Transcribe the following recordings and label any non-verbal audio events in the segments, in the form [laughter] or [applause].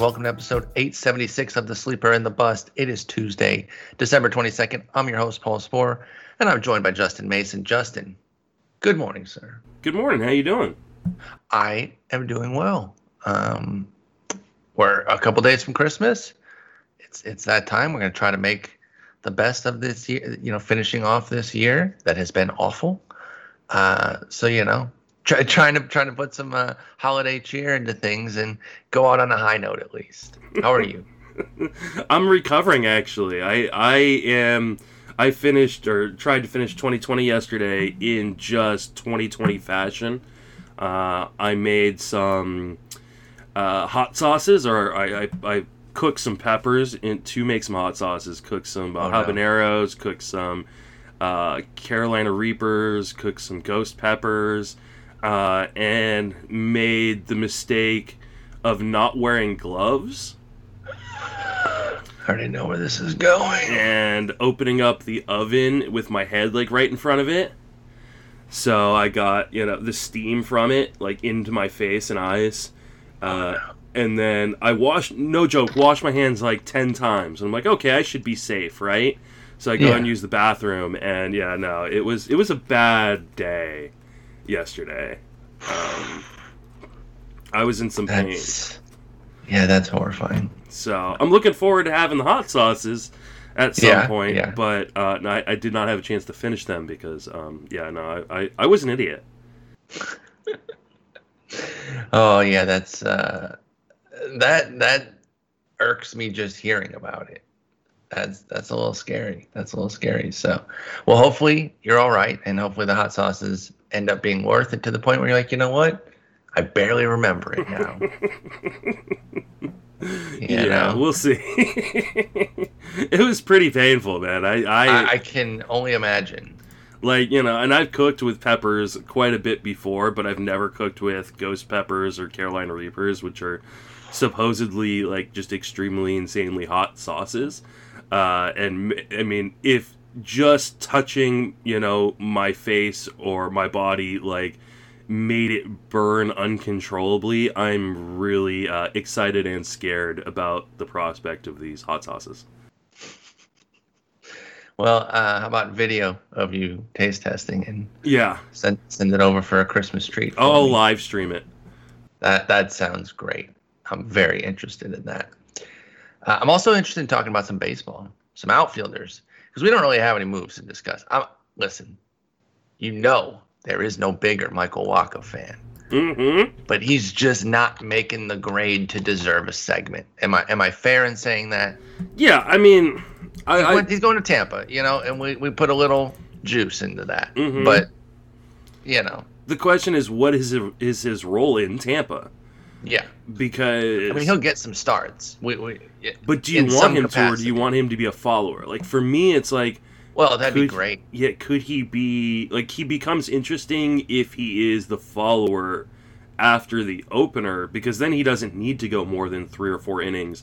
Welcome to episode 876 of The Sleeper and the Bust. It is Tuesday, December 22nd. I'm your host, Paul Sporer, and I'm joined by Justin Mason. Justin, good morning, sir. Good morning. How you doing? I am doing well. Um, we're a couple days from Christmas. It's it's that time. We're going to try to make the best of this year. You know, finishing off this year that has been awful. Uh, so you know, try, trying to trying to put some uh, holiday cheer into things and go out on a high note at least. How are you? [laughs] I'm recovering actually. I I am I finished or tried to finish 2020 yesterday in just 2020 fashion. Uh, I made some uh, hot sauces, or I, I, I cooked some peppers in, to make some hot sauces. Cooked some uh, Oh, no. habaneros. Cooked some uh, Carolina Reapers. Cooked some ghost peppers, uh, and made the mistake of not wearing gloves I already know where this is going. and opening up the oven with my head like right in front of it. So I got you know the steam from it like into my face and eyes, uh, and then I washed no joke washed my hands like ten times. I'm like okay I should be safe right. So I go Yeah. and use the bathroom and yeah no it was it was a bad day yesterday. Um, I was in some pain. Yeah, that's horrifying. So I'm looking forward to having the hot sauces at some Yeah, point, yeah. but uh, no, I, I did not have a chance to finish them because, um, yeah, no, I, I, I was an idiot. [laughs] Oh yeah, that's uh, that that irks me just hearing about it. That's that's a little scary. That's a little scary. So, well, hopefully you're all right, and hopefully the hot sauces end up being worth it to the point where you're like, you know what, I barely remember it now. [laughs] You yeah, know? we'll see. [laughs] it was pretty painful, man. I, I, I, I can only imagine. like, you know, and I've cooked with peppers quite a bit before, but I've never cooked with ghost peppers or Carolina Reapers, which are supposedly like just extremely insanely hot sauces. Uh, and I mean, if just touching, you know, my face or my body, like, made it burn uncontrollably, I'm really uh, excited and scared about the prospect of these hot sauces. Well, uh, how about video of you taste testing and Yeah, send send it over for a Christmas treat? I'll me? live stream it. That that sounds great. I'm very interested in that. Uh, I'm also interested in talking about some baseball, some outfielders, because we don't really have any moves to discuss. I'm, listen, you know there is no bigger Michael Wacha fan, Mm-hmm. but he's just not making the grade to deserve a segment. Am I am I fair in saying that? Yeah, I mean, I, He I he's going to Tampa, you know, and we, we put a little juice into that. Mhm. But you know, the question is, what is his, is his role in Tampa? Yeah. Because I mean, he'll get some starts. We, we yeah. But do you in want him to, or do you want him to be a follower? Like for me, it's like, well, that'd be great. yeah, could he be like he becomes interesting if he is the follower after the opener? Because then he doesn't need to go more than three or four innings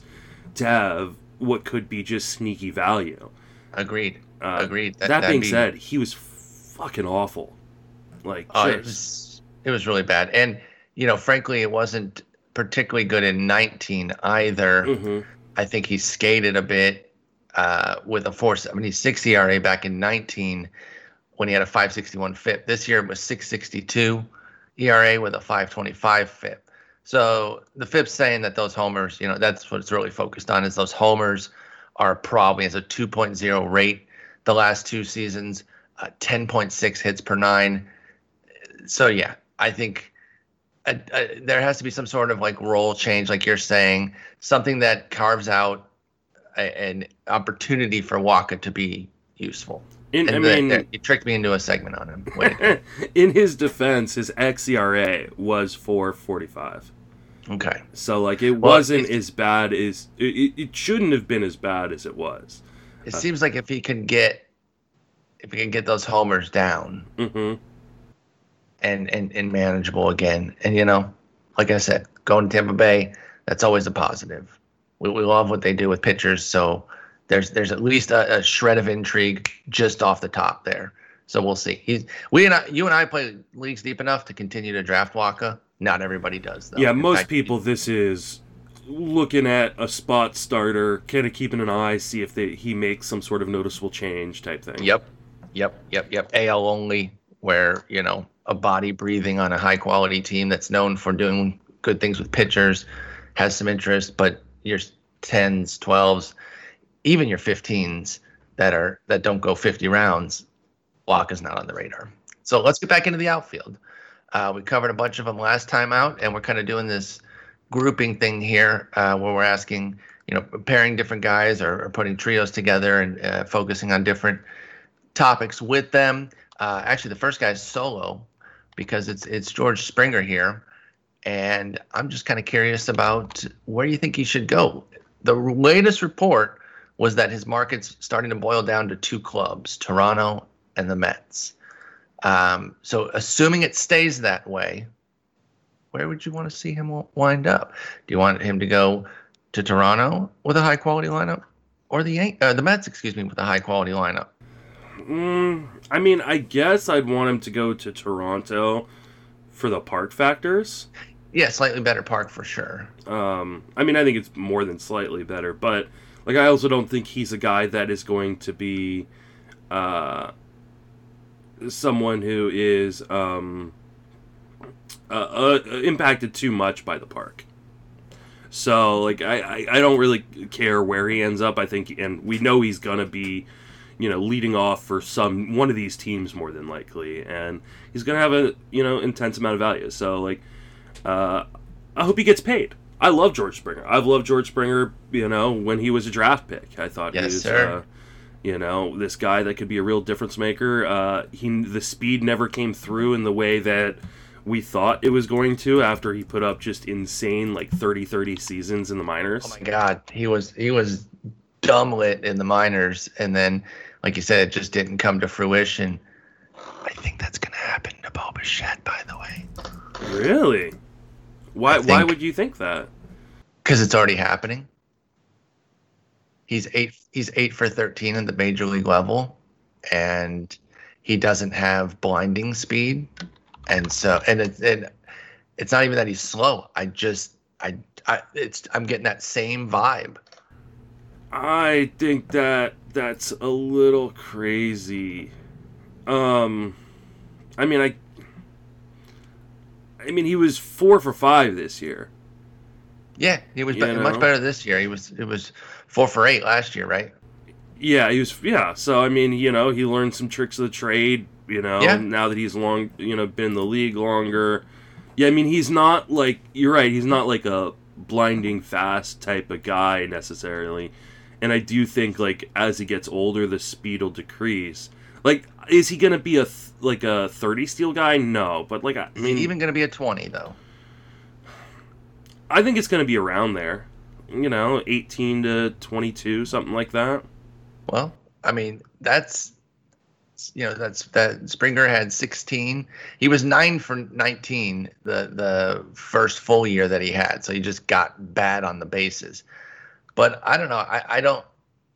to have what could be just sneaky value. Agreed. Uh, Agreed. That, that'd being be- said, he was fucking awful. Like, Oh, it was it was really bad, and you know, frankly, it wasn't particularly good in 19 either. Mhm. I think he skated a bit uh, with a 4.76 ERA back in 19 when he had a 5.61 FIP. This year it was 6.62 ERA with a 5.25 FIP. So the FIP's saying that those homers, you know, that's what it's really focused on is those homers are probably as a 2.0 rate the last two seasons, uh, 10.6 hits per nine. So yeah, I think uh uh there has to be some sort of like role change, like you're saying, something that carves out a, an opportunity for Wacha to be useful. in, And I mean, the- you tricked me into a segment on him. Way to go. in his defense, his xERA was 445. okay. So like it Well, wasn't as bad as it, it, shouldn't have been as bad as it was. It seems like if he can get if he can get those homers down hmm and and, and manageable again, and you know, like I said, going to Tampa Bay, that's always a positive. We, we love what they do with pitchers, so there's there's at least a, a shred of intrigue just off the top there. So we'll see. He's we and I, you and I play leagues deep enough to continue to draft Wacha. Not everybody does though. Yeah, most fact, people. This is looking at a spot starter, kind of keeping an eye, see if they, he makes some sort of noticeable change type thing. Yep, yep, yep, yep. AL only, where you know a body breathing on a high quality team that's known for doing good things with pitchers has some interest, but your tens, twelves, even your fifteens that are that don't go fifty rounds, Walk is not on the radar. So let's get back into the outfield. Uh, we covered a bunch of them last time out, and we're kind of doing this grouping thing here uh, where we're asking, you know, pairing different guys or, or putting trios together and uh, focusing on different topics with them. Uh, actually, the first guy is solo because it's it's George Springer here, and I'm just kind of curious about where you think he should go. The latest report was that his market's starting to boil down to two clubs, Toronto and the Mets. Um, so, assuming it stays that way, where would you want to see him wind up? Do you want him to go to Toronto with a high quality lineup, or the uh, the Mets, excuse me, with a high quality lineup? Mm, I mean, I guess I'd want him to go to Toronto for the park factors. Yeah, slightly better park for sure. Um, I mean, I think it's more than slightly better, but like, I also don't think he's a guy that is going to be uh, someone who is um, uh, uh, impacted too much by the park. So, like, I, I, I don't really care where he ends up. I think, and we know he's gonna be you know, leading off for some one of these teams more than likely, and he's gonna have a you know intense amount of value. So like, uh, I hope he gets paid. I love George Springer. I've loved George Springer. You know, when he was a draft pick, I thought yes, he was, sir. Uh, you know, this guy that could be a real difference maker. Uh, he the speed never came through in the way that we thought it was going to after he put up just insane like 30 30 seasons in the minors. Oh my god, he was he was dumb lit in the minors and then like you said, it just didn't come to fruition. I think that's going to happen to Bo Bichette, by the way. Really? Why? Think, why would you think that? Because it's already happening. He's eight. He's eight for thirteen at the major league level, and he doesn't have blinding speed, and so and it's and it's not even that he's slow. I just I I it's I'm getting that same vibe. I think that that's a little crazy. Um, I mean, I, I mean, he was four for five this year. Yeah, he was be- much better this year. He was it was four for eight last year, right? Yeah, he was. Yeah, so I mean, you know, he learned some tricks of the trade. You know, yeah. now that he's long, you know, been in the league longer. Yeah, I mean, he's not like you're right. He's not like a blinding fast type of guy necessarily and I do think like as he gets older, the speed will decrease. Like, is he gonna be a th- like a thirty steal guy? No, but like I mean, even gonna be a twenty though. I think it's gonna be around there. You know, eighteen to twenty-two, something like that. Well, I mean, that's you know that's that Springer had 16. He was nine for 19 the the first full year that he had, so he just got bad on the bases. But I don't know. I, I don't.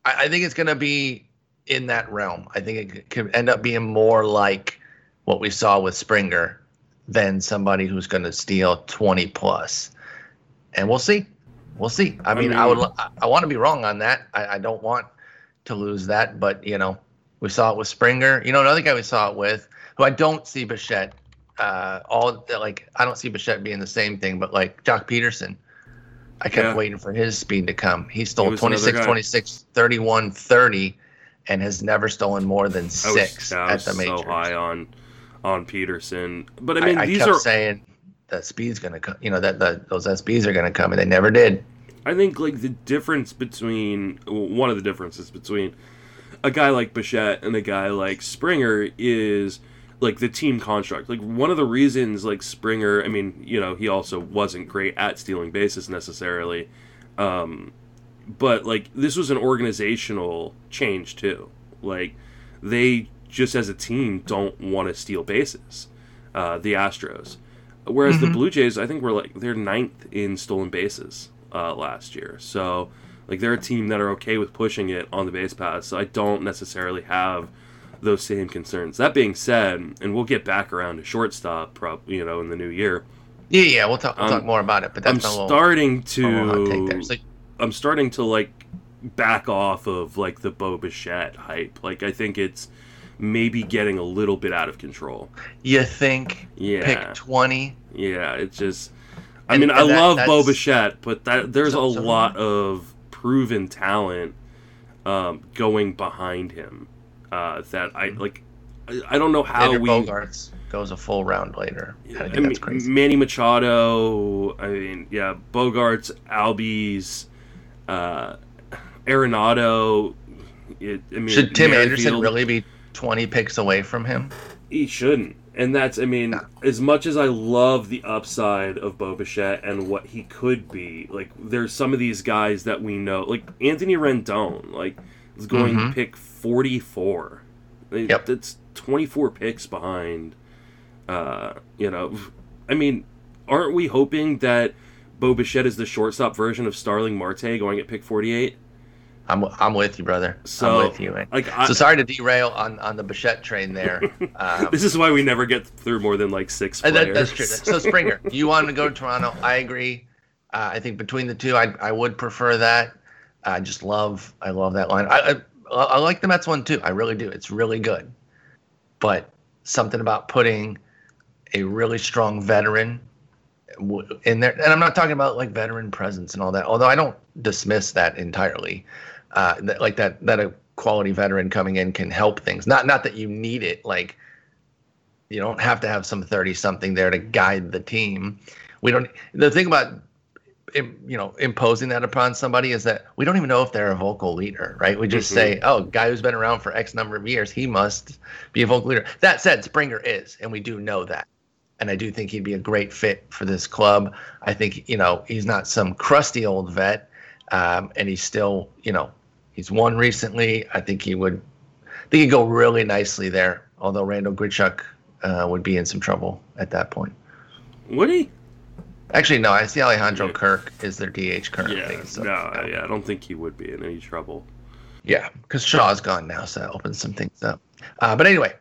I, I think it's going to be in that realm. I think it could end up being more like what we saw with Springer than somebody who's going to steal 20 plus. And we'll see. We'll see. I, I mean, mean, I would. I, want to be wrong on that. I, I don't want to lose that, but you know, we saw it with Springer. You know, another guy we saw it with, who I don't see Bichette. Uh, all like I don't see Bichette being the same thing, but like Joc Pederson. I kept yeah. waiting for his speed to come. He stole he 26, 26, 31, 30, and has never stolen more than six I was, at the majors. so high on on Pederson, but I mean, I, these kept are saying that speed's gonna come. You know that the, those SBs are gonna come, and they never did. I think like the difference between one of the differences between a guy like Bichette and a guy like Springer is like the team construct. Like one of the reasons like Springer, I mean, you know, he also wasn't great at stealing bases necessarily. Um, but like this was an organizational change too. Like they just as a team don't want to steal bases. Uh, the Astros, whereas mm-hmm. the Blue Jays, I think were like they're ninth in stolen bases uh, last year. So like they're a team that are okay with pushing it on the base paths. So I don't necessarily have those same concerns. That being said, and we'll get back around to shortstop, prob- you know, in the new year. Yeah, yeah, we'll talk. We'll Um, talk more about it. But that's I'm starting little hot take there. to So, I'm starting to like back off of like the Bo Bichette hype. Like I think it's maybe getting a little bit out of control. you think Yeah, pick twenty? yeah. It's just. I And- mean, I that- love Bo that's- Bichette, but that there's So- a so- lot of proven talent um, going behind him. Uh, that I like. I, I don't know how Xander we. Bogaerts goes a full round later. I think I mean, that's crazy. Manny Machado. I mean, yeah, Bogaerts, Albies, uh, Arenado. It, I mean, Should Tim Anderson really be twenty picks away from him? He shouldn't. And that's, I mean, No. as much as I love the upside of Bo Bichette and what he could be, like, there's some of these guys that we know, like Anthony Rendon, like, is going Mhm. to pick 44. Like, Yep. That's 24 picks behind, uh, you know, I mean, aren't we hoping that Bo Bichette is the shortstop version of Starling Marte going at pick 48? I'm I'm with you, brother. So, I'm with you. Man. Like, I, So sorry to derail on on the Bichette train there. [laughs] Um, this is why we never get through more than like six Uh, players. that, that's true. So Springer, you want to go to Toronto? I agree. Uh, I think between the two, I I would prefer that. I just love I love that line. I, I I like the Mets one too. I really do. It's really good. But something about putting a really strong veteran in there, and I'm not talking about like veteran presence and all that. Although I don't dismiss that entirely. Uh, that, like that that a quality veteran coming in can help things. Not not that you need it like you don't have to have some 30 something there to guide the team. We don't the thing about you know imposing that upon somebody is that we don't even know if they're a vocal leader, right? We just Mhm. say, "Oh, guy who's been around for X number of years, he must be a vocal leader." That said, Springer is, and we do know that. And I do think he'd be a great fit for this club. I think, you know, he's not some crusty old vet, um, and he's still, you know, he's won recently. I think he would, I think he'd go really nicely there. Although Randall Grichuk uh, would be in some trouble at that point. Would he? Actually, no, I see Alejandro Yeah. Kirk is their DH currently. Yeah, so, no, yeah, I don't think he would be in any trouble. Yeah, because Shaw's gone now, so that opens some things up. Uh, but anyway,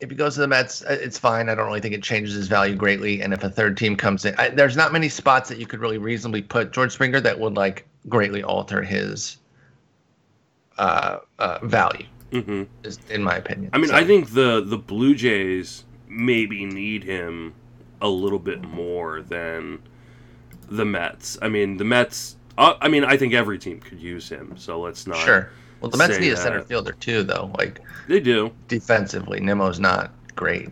if he goes to the Mets, uh, it's fine. I don't really think it changes his value greatly. And if a third team comes in, I, there's not many spots that you could really reasonably put George Springer that would like greatly alter his uh, uh, value, hmm is, in my opinion. I mean, So, I think the the Blue Jays maybe need him a little bit more than the Mets. I mean, the Mets. Uh, I mean, I think every team could use him. So let's not. sure. Well, the Mets need a center fielder too, though. Like They do, defensively, Nimmo's not great.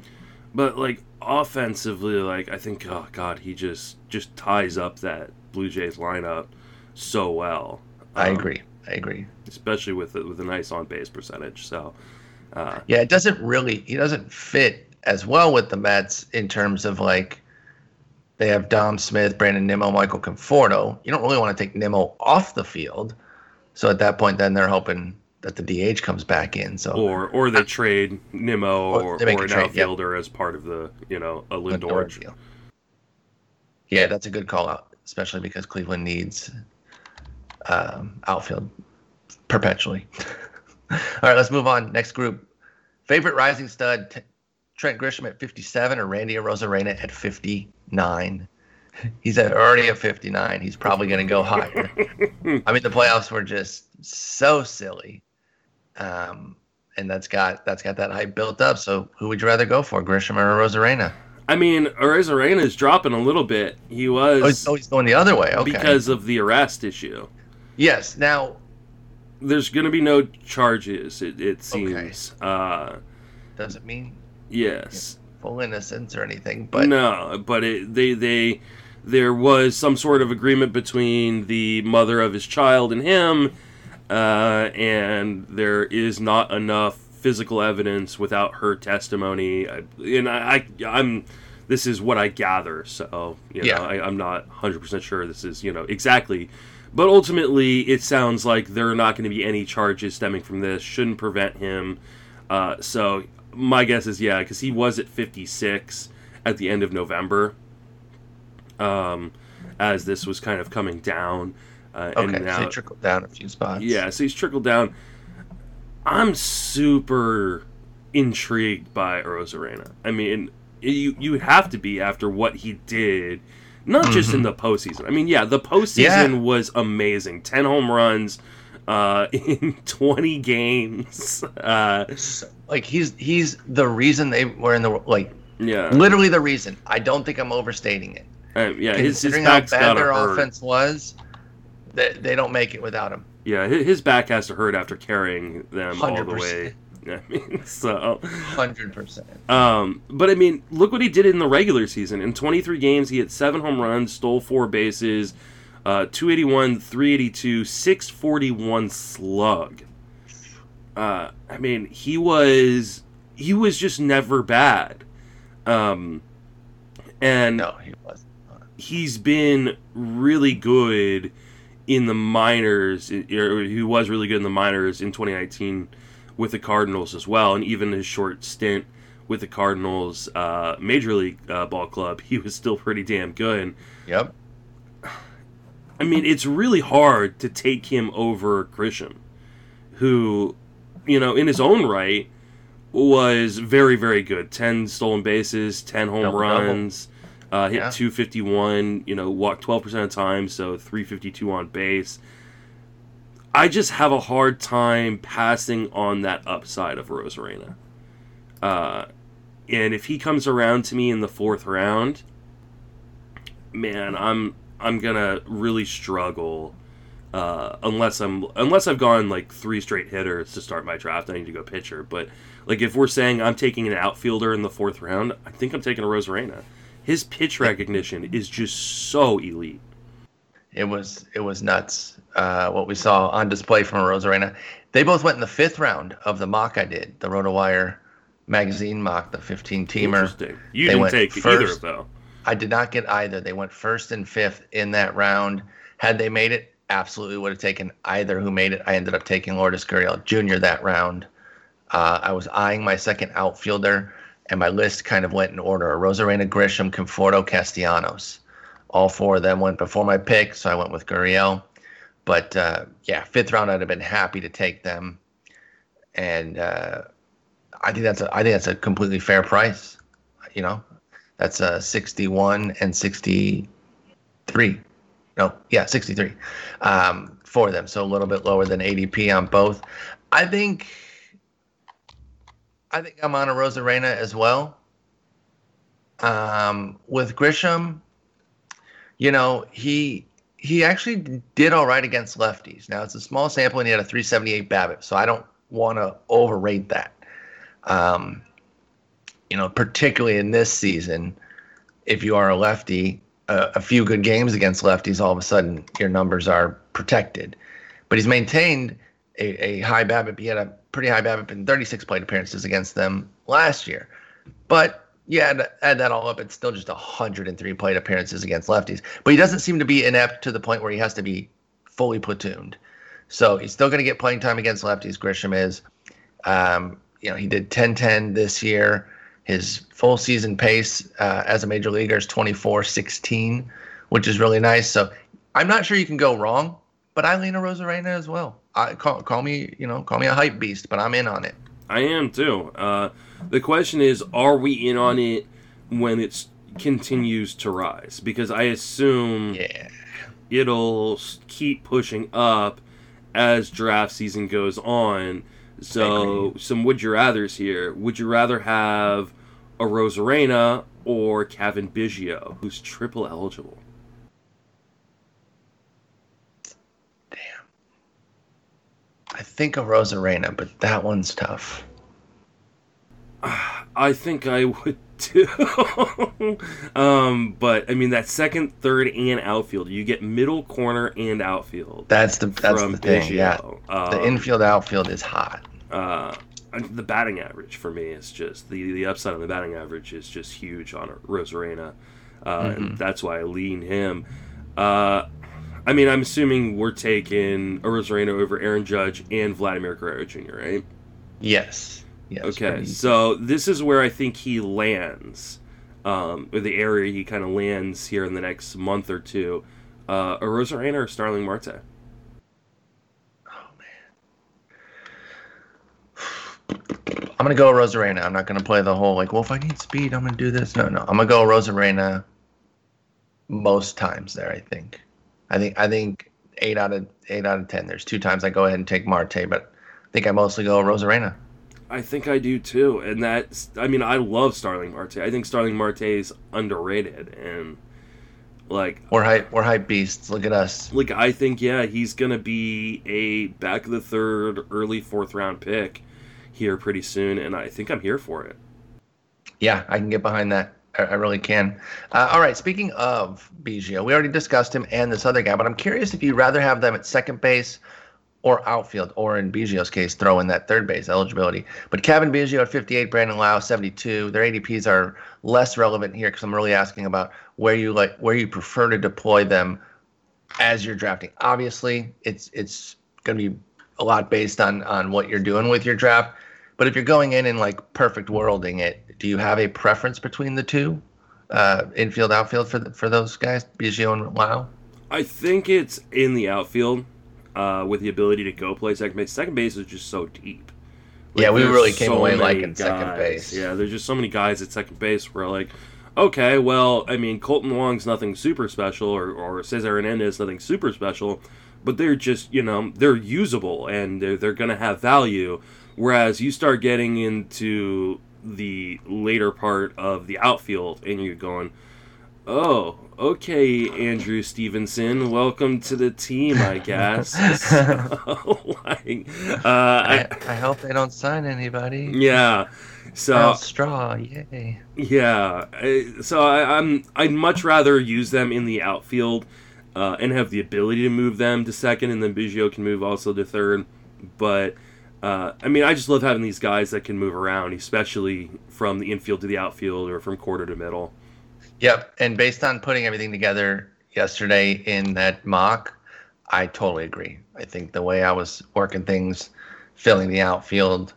but like offensively, like I think, oh god, he just just ties up that Blue Jays lineup so well. I Um, agree. I agree. especially with a, with a nice on base percentage. So. Uh, Yeah, it doesn't really. He doesn't fit as well with the Mets in terms of like they have Dom Smith, Brandon Nimmo, Michael Conforto. You don't really want to take Nimmo off the field. So at that point, then they're hoping that the DH comes back in. So or or they trade Nimmo Or or, or an trade, yep. outfielder as part of the you know a Lindor Lindor. deal. Yeah, that's a good call out, especially because Cleveland needs um, outfield perpetually. [laughs] All right, let's move on. Next group. Favorite rising stud, T- Trent Grisham at 57 or Randy Arozarena at 59? He's at, already at 59. He's probably going to go higher. [laughs] I mean, the playoffs were just so silly. Um, and that's got that's got that hype built up. So who would you rather go for, Grisham or Arozarena? I mean, Arena is dropping a little bit. He was Oh, he's, oh, he's going the other way. Okay. because of the arrest issue. yes. Now, There's going to be no charges. It, it Okay. seems. Uh, doesn't mean yes. full innocence or anything, but no, but it, they they there was some sort of agreement between the mother of his child and him, uh, and there is not enough physical evidence without her testimony. I- And I, I I'm this is what I gather, so you know Yeah. I, I'm not 100 percent sure this is you know exactly. But ultimately, it sounds like there are not going to be any charges stemming from this. Shouldn't prevent him. Uh, so my guess is yeah, because he was at 56 at the end of November, um, as this was kind of coming down. Uh, okay. and now, so he trickled down a few spots. yeah, so he's trickled down. I'm super intrigued by Arozarena. I mean, You you have to be after what he did, not just in the postseason. I mean, yeah, the postseason Yeah. was amazing. Ten home runs uh, [laughs] in twenty games. Uh, like he's he's the reason they were in the like yeah, literally the reason. I don't think I'm overstating it. Uh, yeah. His, his Considering how bad their hurt. offense was, they, they don't make it without him. Yeah, his back has to hurt after carrying them all the 100%. way. [laughs] I mean, so. Hundred percent. Um, but I mean, look what he did in the regular season. In 23 games, he hit seven home runs, stole four bases, uh, 281, 382, 641 slug. Uh, I mean, he was he was just never bad. Um, and No, he wasn't. he's been really good in the minors. Or he was really good in the minors in 2019 with the Cardinals as well, and even his short stint with the Cardinals uh, Major League uh, Ball Club, [laughs] he was still pretty damn good. Yep. I mean, it's really hard to take him over Grisham, who, you know, in his own right, was very, very good. 10 stolen bases, 10 home Double-double. runs, uh, hit Yeah. 251, you know, walked 12% of the time, so 352 on base. I just have a hard time passing on that upside of Arozarena. Uh, and if he comes around to me in the fourth round, man, I'm I'm gonna really struggle uh, unless I'm unless I've gone like three straight hitters to start my draft. I need to go pitcher, but like if we're saying I'm taking an outfielder in the fourth round, I think I'm taking Arozarena. His pitch recognition is just so elite. It was it was nuts. Uh, what we saw on display from Arozarena. They both went in the fifth round of the mock I did, the RotoWire magazine mock, the 15 teamer. Interesting. You They didn't take either first. of them. I did not get either. They went first and fifth in that round. Had they made it, absolutely would have taken either who made it. I ended up taking Lourdes Gurriel Jr. that round. Uh, I was eyeing my second outfielder, and my list kind of went in order: Arozarena, Grisham, Conforto, Castellanos. All four of them went before my pick, so I went with Gurriel. But uh, yeah, fifth round, I'd have been happy to take them, and uh, I think that's a, I think that's a completely fair price. You know, that's a 61 and 63. No, yeah, 63 um, for them. So a little bit lower than ADP on both. I think I think I'm on Arozarena as well. Um, with Grisham, you know, he he actually did all right against lefties. Now it's a small sample and he had a 378 BABIP, so I don't want to overrate that. Um, you know, particularly in this season, if you are a lefty, uh, a few good games against lefties, all of a sudden your numbers are protected. But he's maintained a, a high BABIP. He had a pretty high BABIP in 36 plate appearances against them last year. But yeah, add, that all up, it's still just 103 plate appearances against lefties. But he doesn't seem to be inept to the point where he has to be fully platooned. So he's still going to get playing time against lefties. Grisham is. Um, you know, he did 10-10 this year. His full season pace uh, as a major leaguer is 24-16, which is really nice. So I'm not sure you can go wrong, but I lean Arozarena as well. I call call me, you know, call me a hype beast, but I'm in on it. I am too. Uh, the question is, are we in on it when it continues to rise? Because I assume Yeah. it'll keep pushing up as draft season goes on. So, some would you rather's here. Would you rather have Arozarena or Cavan Biggio, who's triple eligible? Damn. I think Arozarena, but that one's tough. [sighs] I think I would too. [laughs] um, but I mean that second, third, and outfield, you get middle, corner, and outfield. That's the that's the thing. Yeah. Biggio. The Um, infield outfield is hot. uh, the batting average for me is just the the upside on the batting average is just huge on Arozarena, uh, Mm-hmm. and that's why I lean him. Uh, I mean, I'm assuming we're taking Arozarena over Aaron Judge and Vladimir Guerrero Jr. Right? Yes. Yes. Okay, so this is where I think he lands, um, or the area he kind of lands here in the next month or two. Uh, Arozarena or Starling Marte? I'm gonna go Arozarena. I'm not gonna play the whole like, well, if I need speed, I'm gonna do this. No, no, I'm gonna go Arozarena. Most times there, I think. I think I think eight out of eight out of ten. There's two times I go ahead and take Marte, but I think I mostly go Arozarena. I think I do too, and that's. I mean, I love Starling Marte. I think Starling Marte is underrated, and like we're hype, we're hype beasts. Look at us. Like I think, yeah, he's gonna be a back of the third, early fourth round pick here pretty soon, and I think I'm here for it. Yeah, I can get behind that. I, really can. Uh, all right, speaking of Biggio, we already discussed him and this other guy, but I'm curious if you'd rather have them at second base or outfield, or in Biggio's case, throw in that third base eligibility. But Cavan Biggio at 58, Brandon Lowe 72. Their ADPs are less relevant here because I'm really asking about where you like where you prefer to deploy them as you're drafting. Obviously, it's it's going to be a lot based on on what you're doing with your draft. But if you're going in and like perfect worlding it, do you have a preference between the two, uh, infield outfield for the, for those guys, Biggio and Lowe? I think it's in the outfield uh, with the ability to go play second base. Second base is just so deep. Like, yeah, we really came so away liking guys. second base. Yeah, there's just so many guys at second base where like, okay, well, I mean, Kolten Wong's nothing super special, or or Cesar Hernandez nothing super special, but they're just you know they're usable and they're they're gonna have value. Whereas you start getting into the later part of the outfield and you're going, oh, okay, Andrew Stevenson, welcome to the team, I guess. [laughs] [laughs] so, like, uh, I, I, hope they don't sign anybody. Yeah. So straw, yay. Yeah. So I, I'm I'd much rather use them in the outfield uh, and have the ability to move them to second, and then Biggio can move also to third. But uh, I mean, I just love having these guys that can move around, especially from the infield to the outfield or from quarter to middle. Yep, and based on putting everything together yesterday in that mock, I totally agree. I think the way I was working things, filling the outfield,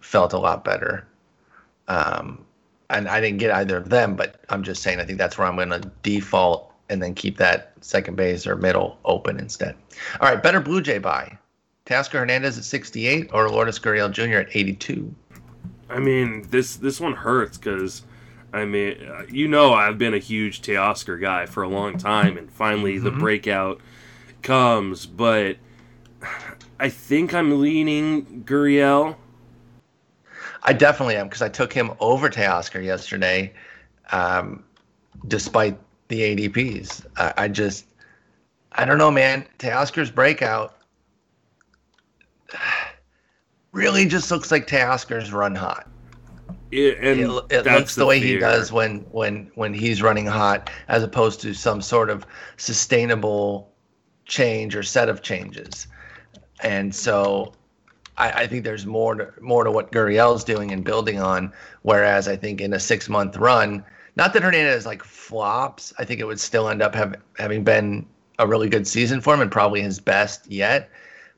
felt a lot better. Um, and I didn't get either of them, but I'm just saying I think that's where I'm going to default and then keep that second base or middle open instead. All right, better Blue Jay buy. Teoscar Hernandez at 68 or Lourdes Gurriel Jr. at 82. I mean, this this one hurts because I mean, you know, I've been a huge Teoscar guy for a long time, and finally mm-hmm. the breakout comes. But I think I'm leaning Gurriel. I definitely am because I took him over Teoscar yesterday, um, despite the ADPs. I, I, just, I don't know, man. Teoscar's breakout [sighs] really just looks like Teoscar's run hot. It, and it, it looks the, the way fear. he does when when when he's running hot, as opposed to some sort of sustainable change or set of changes. And so, I, I think there's more to more to what Gurriel's doing and building on. Whereas I think in a six month run, not that Hernandez like flops, I think it would still end up have, having been a really good season for him and probably his best yet,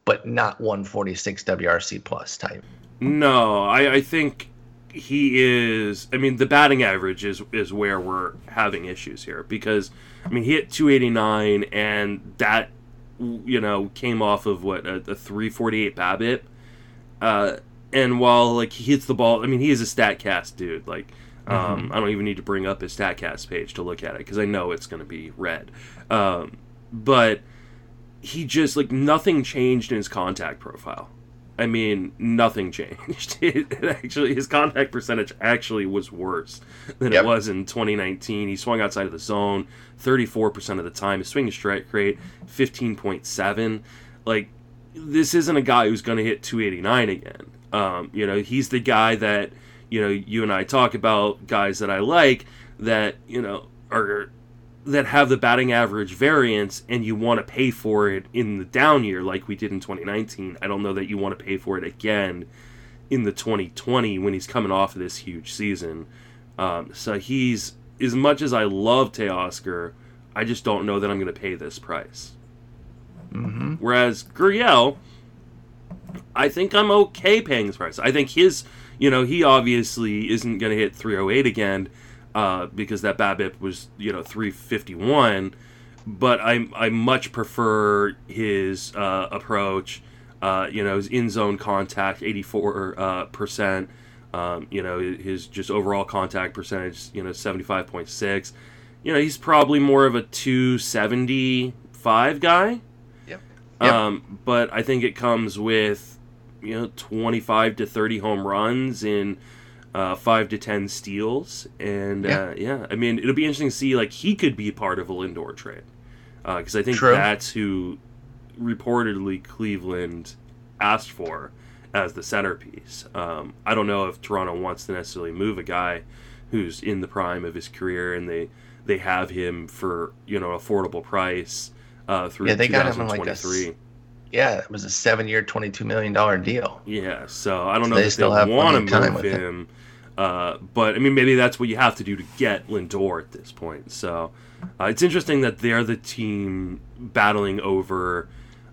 but not 146 WRC plus type. No, I, I think he is. I mean, the batting average is is where we're having issues here because I mean he hit 289 and that you know came off of what a, a 348 BABIP. Uh, and while like he hits the ball, I mean he is a Statcast dude. Like um, mm-hmm. I don't even need to bring up his Statcast page to look at it because I know it's going to be red. Um, but he just like nothing changed in his contact profile. I mean, nothing changed. It, [laughs] it actually, his contact percentage actually was worse than yep. it was in 2019. He swung outside of the zone 34% of the time. His swing strike rate 15.7. Like, this isn't a guy who's going to hit 289 again. Um, you know, he's the guy that you know you and I talk about guys that I like that you know are that have the batting average variance and you want to pay for it in the down year like we did in 2019, I don't know that you want to pay for it again in the 2020 when he's coming off of this huge season. Um, so he's as much as I love Teoscar, I just don't know that I'm going to pay this price. Mm-hmm. Whereas Gurriel, I think I'm okay paying this price. I think his, you know, he obviously isn't going to hit 308 again uh, because that BABIP was you know 351. But I I much prefer his uh, approach. Uh, you know, his in zone contact 84 uh, percent. Um, you know, his just overall contact percentage, you know, 75.6. You know, he's probably more of a 275 guy. Yep. Yep. Um, but I think it comes with, you know, 25 to 30 home runs in uh, 5 to 10 steals. And Yeah. uh, yeah, I mean, it'll be interesting to see, like, he could be part of a Lindor trade. Because I think True. that's who reportedly Cleveland asked for as the centerpiece. Um, I don't know if Toronto wants to necessarily move a guy who's in the prime of his career and they they have him for you know affordable price uh, through Yeah, they got him in, like, a s- 2023. Yeah, it was a seven-year, twenty-two million dollar deal. Yeah, so I don't know They if still they have want to plenty of time move with him. Uh, but I mean, maybe that's what you have to do to get Lindor at this point. So uh, it's interesting that they're the team battling over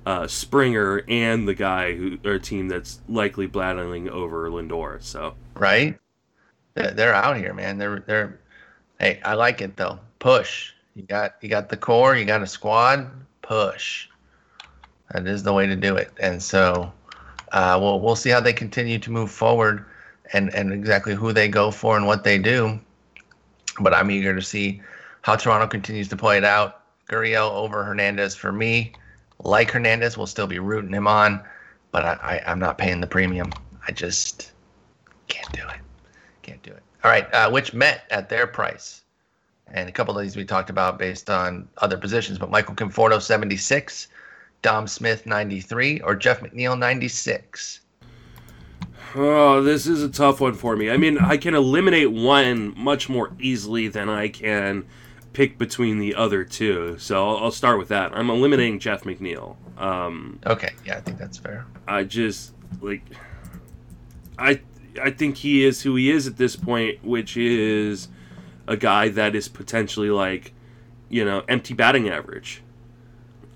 uh, Springer and the guy who or team that's likely battling over Lindor. So right? They're, out here, man. They're they're. Hey, I like it though. Push. You got you got the core. You got a squad. Push. That is the way to do it. And so, uh, we'll we'll see how they continue to move forward, and and exactly who they go for and what they do. But I'm eager to see how Toronto continues to play it out. Gurriel over Hernandez for me. Like Hernandez, we'll still be rooting him on, but I, I I'm not paying the premium. I just can't do it. Can't do it. All right, uh, which met at their price, and a couple of these we talked about based on other positions. But Michael Conforto seventy six, Dom Smith ninety three, or Jeff McNeil ninety six. Oh, this is a tough one for me. I mean, I can eliminate one much more easily than I can pick between the other two. So I'll, I'll start with that. I'm eliminating Jeff McNeil. Um, Okay, yeah, I think that's fair. I just like I I think he is who he is at this point, which is a guy that is potentially like you know empty batting average.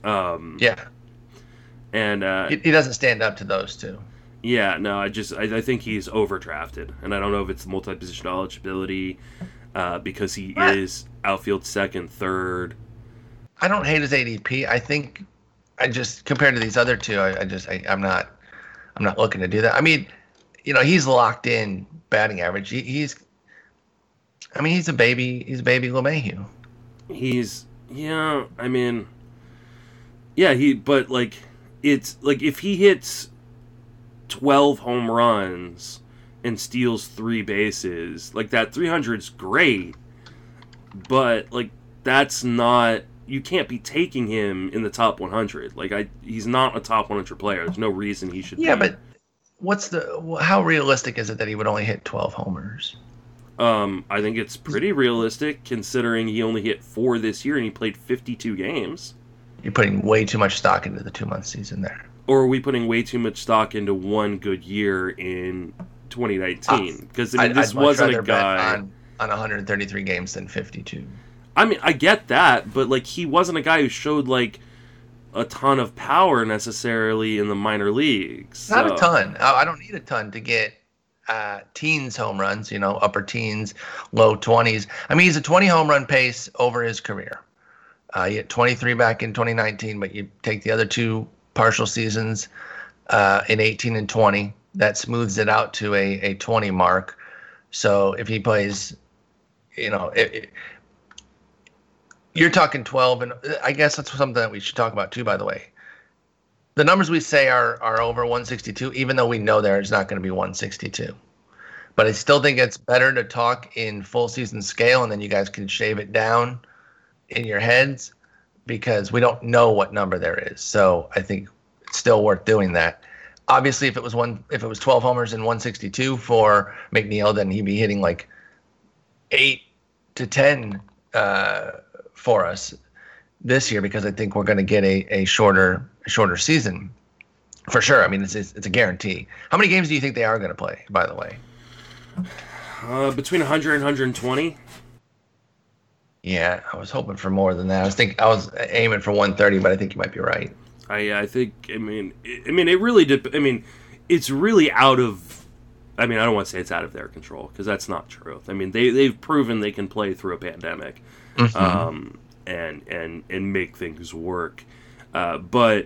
Um, Yeah, and uh, he, he doesn't stand up to those two. Yeah, no, I just I, I think he's overdrafted, and I don't know if it's multi-position eligibility uh, because he What? is outfield second, third. I don't hate his ADP. I think I just compared to these other two, I, I just I, I'm not I'm not looking to do that. I mean, you know, he's locked in batting average. He, he's I mean, he's a baby. He's a baby LeMahieu. He's yeah, I mean, yeah, he but like it's like if he hits twelve home runs and steals three bases, like that 300's great, but like that's not you can't be taking him in the top 100. Like I, he's not a top 100 player. There's no reason he should. Yeah, be. but what's the how realistic is it that he would only hit 12 homers? Um, I think it's pretty realistic considering he only hit four this year and he played 52 games. You're putting way too much stock into the two month season there. Or are we putting way too much stock into one good year in 2019? Because I mean, this I'd wasn't a guy. on on 133 games than 52. I mean, I get that, but like he wasn't a guy who showed like a ton of power necessarily in the minor leagues. Not a ton. I, I don't need a ton to get uh, teens home runs. You know, upper teens, low 20s. I mean, he's a 20 home run pace over his career. Uh, he had 23 back in 2019, but you take the other two partial seasons uh, in 18 and 20, that smooths it out to a, a 20 mark. So if he plays, you know, it, it- you're talking 12, and I guess that's something that we should talk about too. By the way, the numbers we say are are over 162, even though we know there is not going to be 162. But I still think it's better to talk in full season scale, and then you guys can shave it down in your heads because we don't know what number there is. So I think it's still worth doing that. Obviously, if it was one, if it was 12 homers and 162 for McNeil, then he'd be hitting like eight to 10 uh, for us this year because I think we're going to get a, a shorter shorter season for sure. I mean, it's, it's it's a guarantee. How many games do you think they are going to play? By the way, Uh, between 100 and 120. Yeah, I was hoping for more than that. I was think I was aiming for 130, but I think you might be right. I I think I mean I mean it really dep- I mean it's really out of I mean I don't want to say it's out of their control because that's not true. I mean they they've proven they can play through a pandemic um, and and and make things work. Uh, but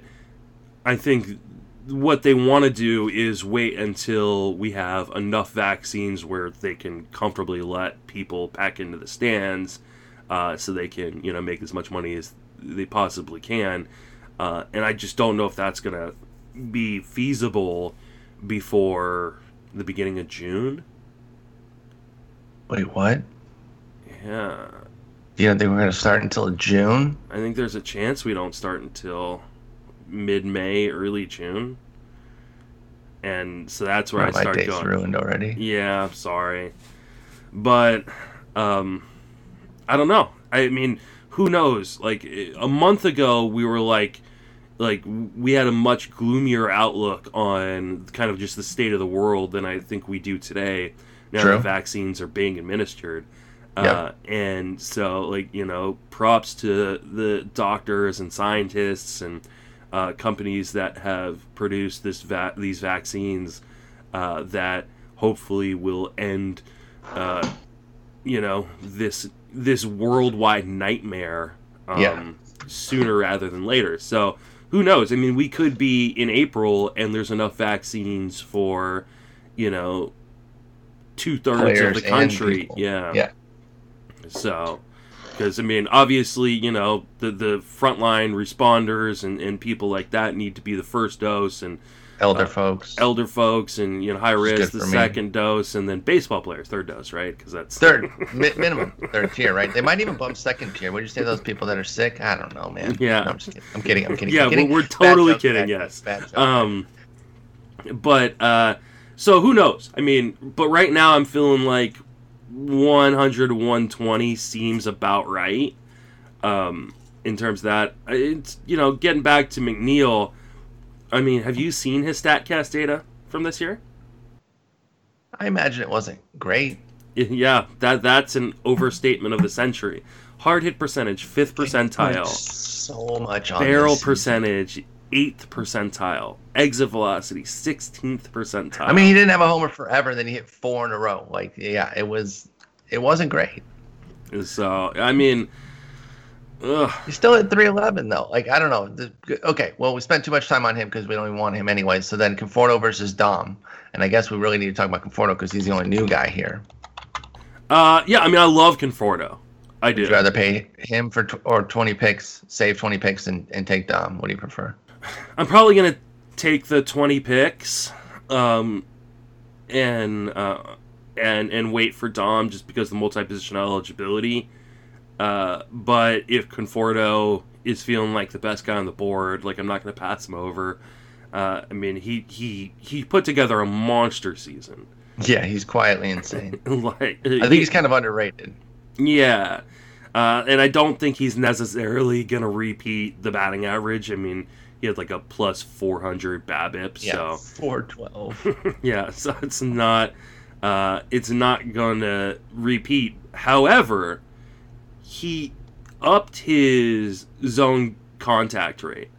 I think what they want to do is wait until we have enough vaccines where they can comfortably let people back into the stands, uh, so they can you know make as much money as they possibly can. Uh, and I just don't know if that's gonna be feasible before the beginning of June. Wait, what? Yeah, You don't think we're going to start until June? I think there's a chance we don't start until mid May, early June. And so that's where I my start date's going. ruined already. Yeah, I'm sorry. But um I don't know. I mean, who knows? Like a month ago we were like like we had a much gloomier outlook on kind of just the state of the world than I think we do today. Now True. that vaccines are being administered. Uh, and so like, you know, props to the doctors and scientists and uh, companies that have produced this va- these vaccines uh, that hopefully will end, uh, you know, this this worldwide nightmare um, Yeah. sooner rather than later. So who knows? I mean, we could be in April and there's enough vaccines for, you know, two thirds of the country. Yeah. Yeah. So, because I mean, obviously, you know, the the frontline responders and, and people like that need to be the first dose, and Elder Uh, folks. elder folks and you know high risk the for me. second dose, and then baseball players third dose, right? Because that's Third, [laughs] mi- minimum third tier, right? They might even bump second tier. Would you say those people that are sick? I don't know, man. Yeah. No, I'm just kidding. I'm kidding. I'm kidding. Yeah, I'm kidding. we're- totally kidding, bad yes. bad. Um, but uh, so who knows? I mean, but right now I'm feeling like 100 120 seems about right. Um, in terms of that, it's you know getting back to McNeil. I mean, have you seen his Statcast data from this year? I imagine it wasn't great. Yeah, that that's an overstatement of the century. Hard hit percentage, fifth percentile. So much on barrel percentage, eighth percentile. Exit velocity, sixteenth percentile. I mean, he didn't have a homer forever. Then he hit four in a row. Like, yeah, it was, it wasn't great. so I mean, ugh, He still at 311 though. Like, I don't know. The, okay, well, we spent too much time on him because we don't even want him anyway. So then Conforto versus Dom, and I guess we really need to talk about Conforto because he's the only new guy here. uh, yeah. I mean, I love Conforto. I do. Would you rather pay him for or 20 picks, save 20 picks, and, and take Dom? What do you prefer? I'm probably gonna take the twenty picks, um, and uh, and and wait for Dom just because of the multi-positional eligibility. Uh, but if Conforto is feeling like the best guy on the board, like I'm not gonna pass him over. Uh, I mean, he he he put together a monster season. Yeah, he's quietly insane. [laughs] like I think he's kind of underrated. Yeah. Uh, and I don't think he's necessarily going to repeat the batting average. I mean, he had like a plus 400 BABIP. Yeah, So, 412. [laughs] yeah, so it's not uh, it's not going to repeat. However, he upped his zone contact rate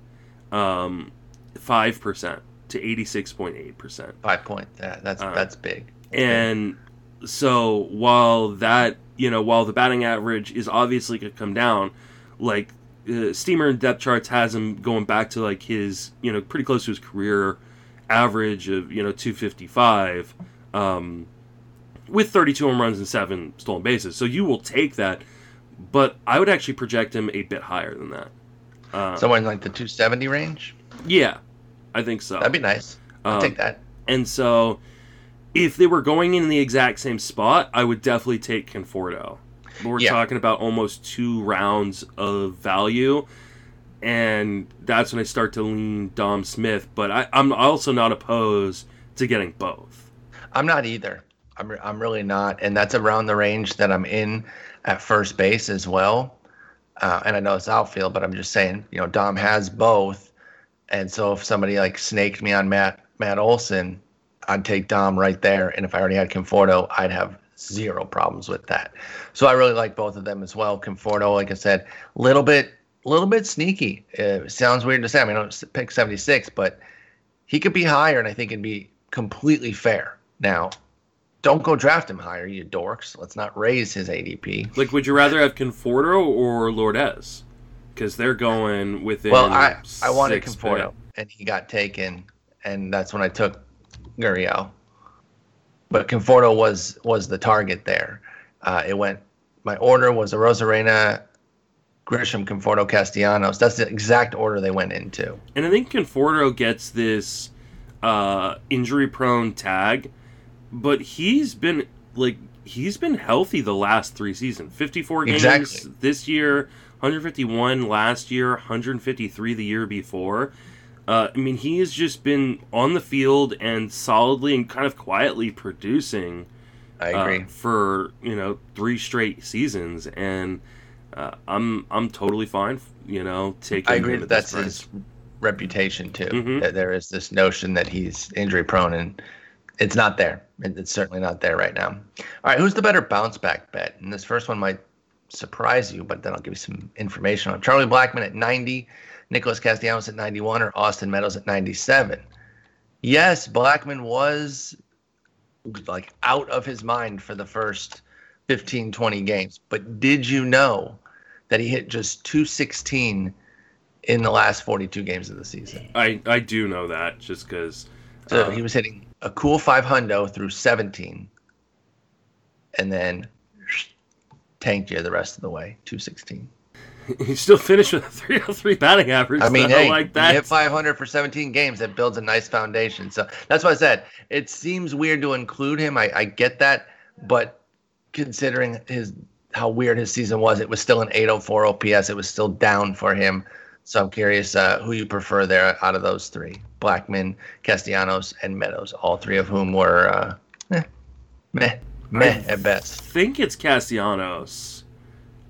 um, 5% to 86.8%. Five point. Yeah, that's Uh, that's big. And so while that, you know, while the batting average is obviously going to come down, like uh, Steamer and depth charts has him going back to like his, you know, pretty close to his career average of, you know, 255 um, with 32 home runs and seven stolen bases. So you will take that, but I would actually project him a bit higher than that. Uh, somewhere in like the 270 range. yeah, I think so. That'd be nice. I'll Um, take that. And so, if they were going in the exact same spot, I would definitely take Conforto. But we're Yeah. talking about almost two rounds of value, and that's when I start to lean Dom Smith. But I, I'm also not opposed to getting both. I'm not either. I'm, re- I'm really not. And that's around the range that I'm in at first base as well. Uh, and I know it's outfield, but I'm just saying, you know, Dom has both. And so if somebody like snaked me on Matt Matt Olson, I'd take Dom right there. And if I already had Conforto, I'd have zero problems with that. So I really like both of them as well. Conforto, like I said, a little bit, little bit sneaky. It sounds weird to say. I mean, I don't pick 76, but he could be higher, and I think it'd be completely fair. Now, don't go draft him higher, you dorks. Let's not raise his ADP. Like, would you rather have Conforto or Lourdes? Because they're going within. Well, I I wanted Conforto, and he got taken and that's when I took Gurriel. But Conforto was was the target there. Uh, it went. My order was Arozarena, Grisham, Conforto, Castellanos. That's the exact order they went into. And I think Conforto gets this uh, injury-prone tag, but he's been like he's been healthy the last three seasons. Fifty-four games Exactly. this year, 151 last year, 153 the year before. Uh, I mean, he has just been on the field and solidly and kind of quietly producing I uh, agree. for you know three straight seasons, and uh, I'm I'm totally fine. You know, taking. I agree that that's his reputation too. Mhm. That there is this notion that he's injury prone, and it's not there. It- It's certainly not there right now. All right, who's the better bounce back bet? And this first one might surprise you, but then I'll give you some information on Charlie Blackmon at 90, Nicholas Castellanos at 91, or Austin Meadows at 97. Yes, Blackmon was like out of his mind for the first 15, 20 games. But did you know that he hit just 216 in the last 42 games of the season? I I do know that just because. So he um, was hitting a cool 500 through 17 and then tanked you the rest of the way, 216. he [laughs] still finished with a 303 batting average. I mean, though, hey, like you that. hit 500 for 17 games. That builds a nice foundation. So that's why I said it seems weird to include him. I, I get that, but considering his how weird his season was, it was still an 804 OPS. It was still down for him. So I'm curious uh, who you prefer there out of those three: Blackmon, Castellanos, and Meadows. All three of whom were uh, eh, meh, meh at best. I think it's Castellanos.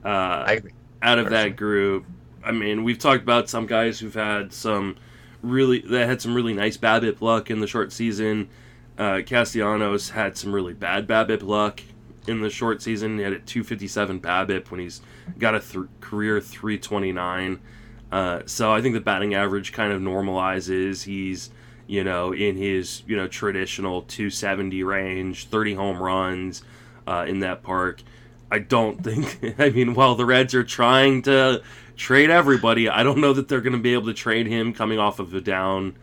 Uh, I agree. out of personally. that group, I mean, we've talked about some guys who've had some really that had some really nice BABIP luck in the short season. Uh, Castellanos had some really bad BABIP luck in the short season. He had a 257 BABIP when he's got a th- career 329. Uh, so I think the batting average kind of normalizes. He's you know in his you know traditional 270 range, 30 home runs uh, in that park. I don't [laughs] think. I mean, while the Reds are trying to trade everybody, I don't know that they're going to be able to trade him coming off of a down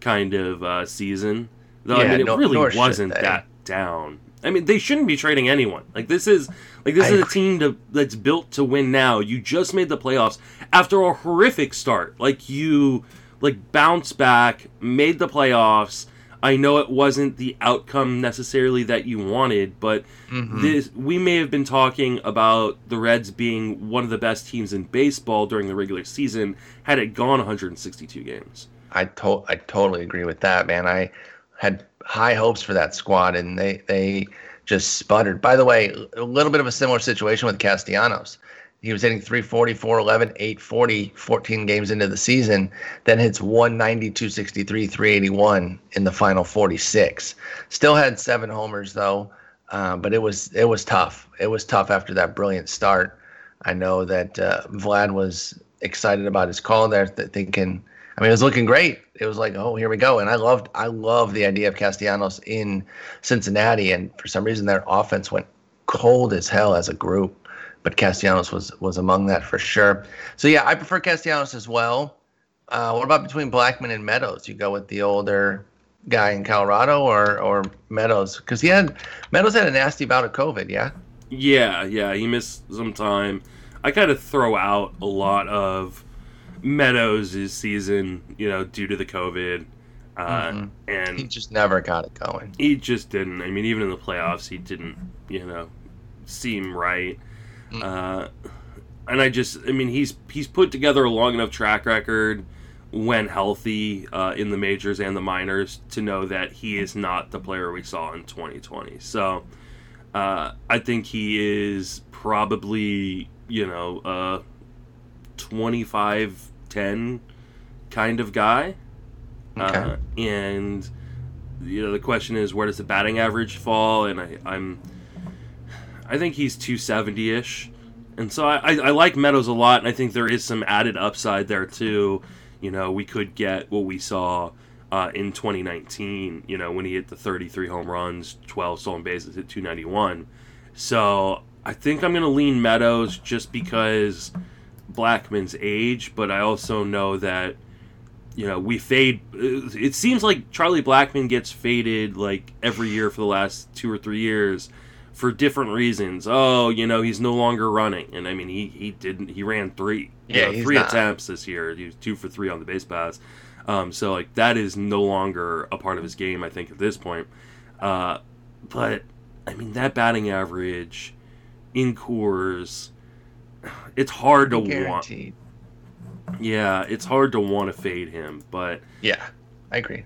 kind of uh, season. Though I mean, it nor- really wasn't that down. I mean, they shouldn't be trading anyone. Like this is like this I is a team to, that's built to win now. You just made the playoffs after a horrific start. Like you like bounced back, made the playoffs. I know it wasn't the outcome necessarily that you wanted, but Mhm. this we may have been talking about the Reds being one of the best teams in baseball during the regular season had it gone 162 games. I to- I totally agree with that, man. I had high hopes for that squad, and they they just sputtered. By the way, a little bit of a similar situation with Castellanos. He was hitting 340, 411, 840, 14 games into the season, then hits 190, 263, 381 in the final 46. Still had seven homers though, uh, but it was it was tough. It was tough after that brilliant start. I know that uh, Vlad was excited about his call there, th- thinking. I mean, it was looking great. It was like, oh, here we go. And I loved, I love the idea of Castellanos in Cincinnati. And for some reason, their offense went cold as hell as a group. But Castellanos was was among that for sure. So yeah, I prefer Castellanos as well. Uh, what about between Blackmon and Meadows? You go with the older guy in Colorado or or Meadows because he had Meadows had a nasty bout of COVID. Yeah. Yeah, yeah, he missed some time. I kind of throw out a lot of Meadows this season, you know, due to the COVID. Uh, mm-hmm. And he just never got it going. He just didn't. I mean, even in the playoffs, he didn't, you know, seem right. Mm-hmm. Uh, and I just, I mean, he's he's put together a long enough track record when healthy uh, in the majors and the minors to know that he is not the player we saw in 2020. So uh, I think he is probably, you know, uh, 25 10 kind of guy. Uh, okay. Uh, and you know the question is where does the batting average fall and I, I'm I think he's 270 ish and so I, I, I like Meadows a lot and I think there is some added upside there too you know we could get what we saw uh, in 2019 you know when he hit the 33 home runs 12 stolen bases at 291 so I think I'm gonna lean Meadows just because Blackmon's age, but I also know that you know, we fade. It seems like Charlie Blackmon gets faded like every year for the last two or three years for different reasons. Oh, you know, he's no longer running, and I mean, he he didn't. He ran three, Yeah, know, three not. attempts this year. He was two for three on the base pass. Um, so like that is no longer a part of his game. I think at this point. Uh, but I mean, that batting average in Coors, it's hard to want. Yeah, it's hard to want to fade him, but Yeah, I agree.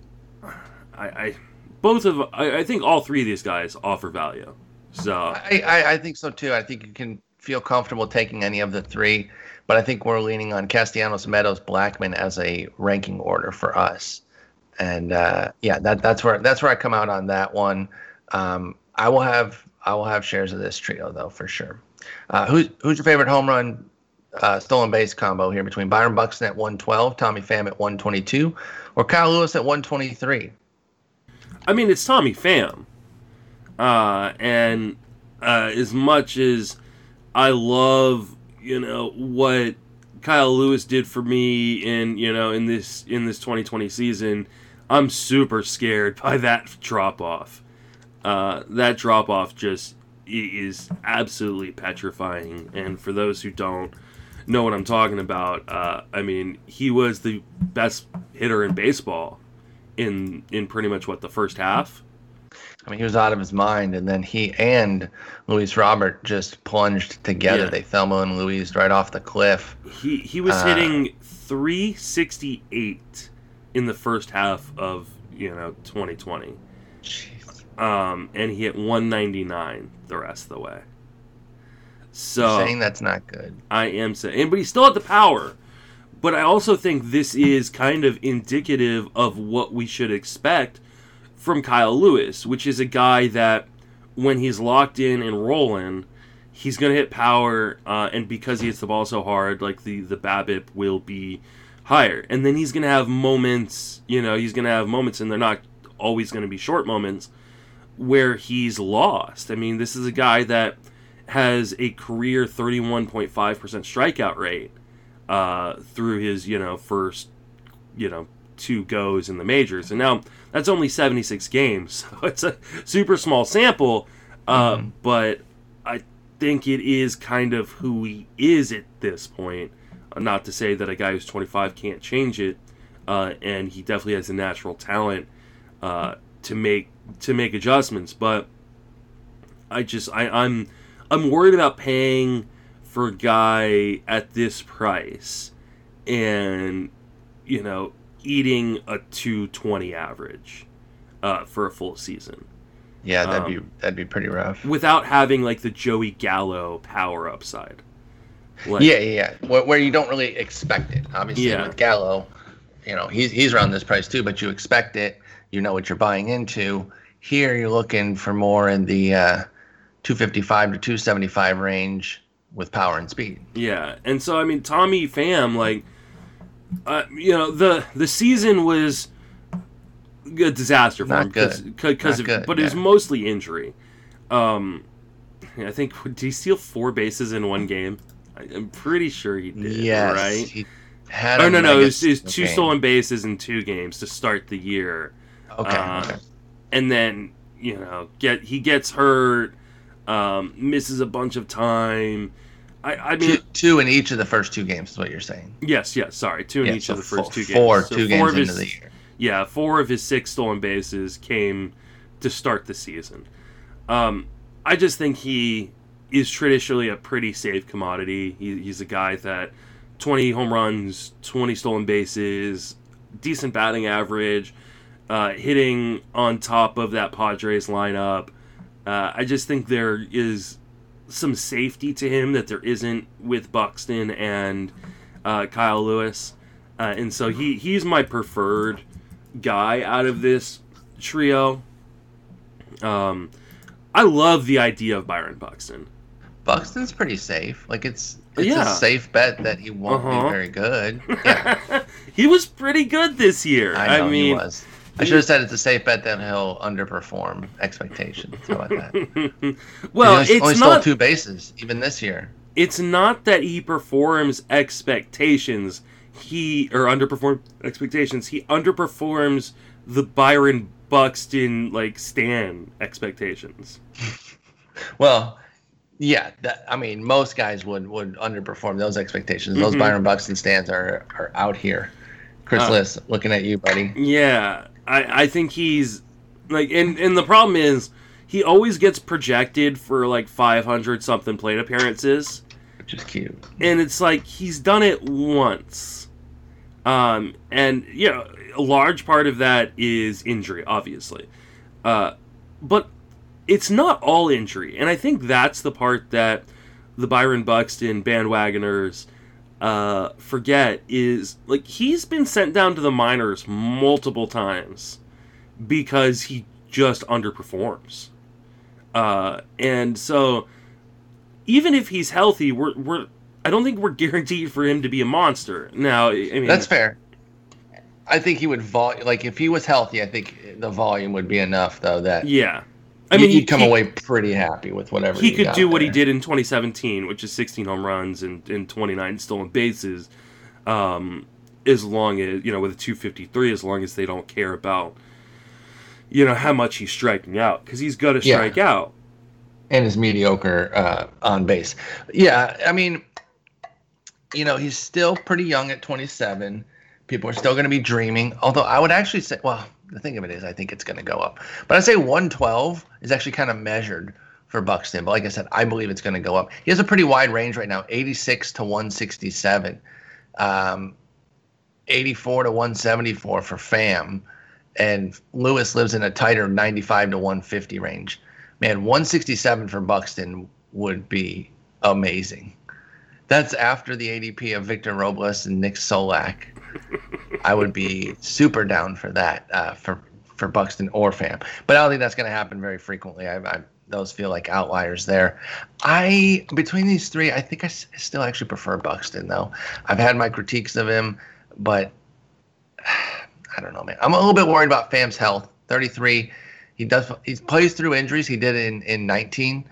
I, I both of I, I think all three of these guys offer value. So I, I, I think so too. I think you can feel comfortable taking any of the three, but I think we're leaning on Castellanos, Meadows, Blackmon as a ranking order for us. And uh, yeah, that that's where that's where I come out on that one. Um, I will have I will have shares of this trio though for sure. Uh, who's who's your favorite home run uh, stolen base combo here between Byron Buxton at 112, Tommy Pham at 122, or Kyle Lewis at 123? I mean, it's Tommy Pham, uh, and uh, as much as I love, you know, what Kyle Lewis did for me in you know in this in this 2020 season, I'm super scared by that drop off. Uh, that drop off just is absolutely petrifying, and for those who don't know what I'm talking about, uh, I mean, he was the best hitter in baseball in in pretty much what the first half. I mean, he was out of his mind, and then he and Luis Robert just plunged together. Yeah. They Thelma and Louise right off the cliff. He he was Uh, hitting 368 in the first half of you know 2020, Jeez. um, and he hit 199 the rest of the way. So Saying that's not good. I am saying, but he still had the power. But I also think this is kind of indicative of what we should expect from Kyle Lewis, which is a guy that when he's locked in and rolling, he's going to hit power, uh, and because he hits the ball so hard, like the the BABIP will be higher, and then he's going to have moments. You know, he's going to have moments, and they're not always going to be short moments where he's lost. I mean, this is a guy that has a career 31.5% strikeout rate uh, through his, you know, first, you know, two goes in the majors. And now that's only 76 games. [laughs] So it's a super small sample. Uh, Mhm. But I think it is kind of who he is at this point. Uh, not to say that a guy who's 25 can't change it. Uh, and he definitely has a natural talent uh, to make to make adjustments. But I just I, I'm I'm worried about paying for a guy at this price and you know eating a 220 average uh, for a full season Yeah, that'd Um, be that'd be pretty rough. without having like the Joey Gallo power upside. Like, yeah, yeah, yeah. Where, where you don't really expect it. Obviously, Yeah. with Gallo, you know, he's he's around this price too, but you expect it. You know what you're buying into. Here, you're looking for more in the uh, 255 to 275 range with power and speed. Yeah, and so I mean, Tommy Pham, like, uh, you know, the the season was a disaster for Not him because good. because Not of, good, but it was mostly injury. Um, I think [laughs] did he steal four bases in one game? I, I'm pretty sure he did. yes, right. he had. Oh no no, it was, it was two game. stolen bases in two games to start the year. Okay, uh, okay. and then you know get he gets hurt um misses a bunch of time i i mean Two, two in each of the first two games is what you're saying. yes yes sorry two in Yeah, each so of the first four, two games Four, So two four games of into the year. yeah four of his six stolen bases came to start the season um i just think he is traditionally a pretty safe commodity he, he's a guy that 20 home runs 20 stolen bases decent batting average uh, hitting on top of that Padres lineup. Uh, I just think there is some safety to him that there isn't with Buxton and uh, Kyle Lewis, uh, and so he he's my preferred guy out of this trio. Um, I love the idea of Byron Buxton. Buxton's pretty safe. Like it's it's Yeah. a safe bet that he won't Uh-huh. be very good. [laughs] Yeah, he was pretty good this year. I know mean, he was. I should have said it's a safe bet that he'll underperform expectations. How about that? [laughs] well, he only, it's only stole not two bases even this year. it's not that he performs expectations. he or underperformed expectations. He underperforms the Byron Buxton like Stan expectations. [laughs] Well, yeah, that, I mean, most guys would would underperform those expectations. Those Mhm. Byron Buxton stands are are out here. Chris Uh, Liss, looking at you, buddy. Yeah, I I think he's like, and and the problem is he always gets projected for like 500 something plate appearances. Which is cute. and it's like he's done it once um and you know a large part of that is injury obviously uh but it's not all injury and i think that's the part that the byron buxton bandwagoners uh forget is like he's been sent down to the minors multiple times because he just underperforms uh and so even if he's healthy, we're we're I don't think we're [laughs] guaranteed for him to be a monster. Now, I mean, That's fair. I think he would vol like if he was healthy. I think the volume would be enough, though. That yeah. I mean, he'd come he, away pretty happy with whatever He could do what he did in 2017, which is 16 home runs and, and 29 stolen bases, um, as long as you know with a 253, as long as they don't care about you know how much he's striking out because he's got to Yeah. strike out. and his mediocre uh, on base. Yeah, I mean, you know, he's still pretty young at 27. People are still going to be dreaming. Although I would actually say, well, the thing of it is, I think it's going to go up. But I'd say 112 is actually kind of measured for Buxton. But like I said, I believe it's going to go up. He has a pretty wide range right now 86 to 167, um, 84 to 174 for Pham. And Lewis lives in a tighter 95 to 150 range man, 167 for Buxton would be amazing. That's after the ADP of Victor Robles and Nick Solak. I would be super down for that uh, for for Buxton or Pham, but I don't think that's going to happen very frequently. I, I those feel like outliers there. I between these three, I think I still actually prefer Buxton though. I've had my critiques of him, but [sighs] I don't know, man. I'm a little bit worried about Pham's health. 33 he does he plays through injuries. He did in in 19.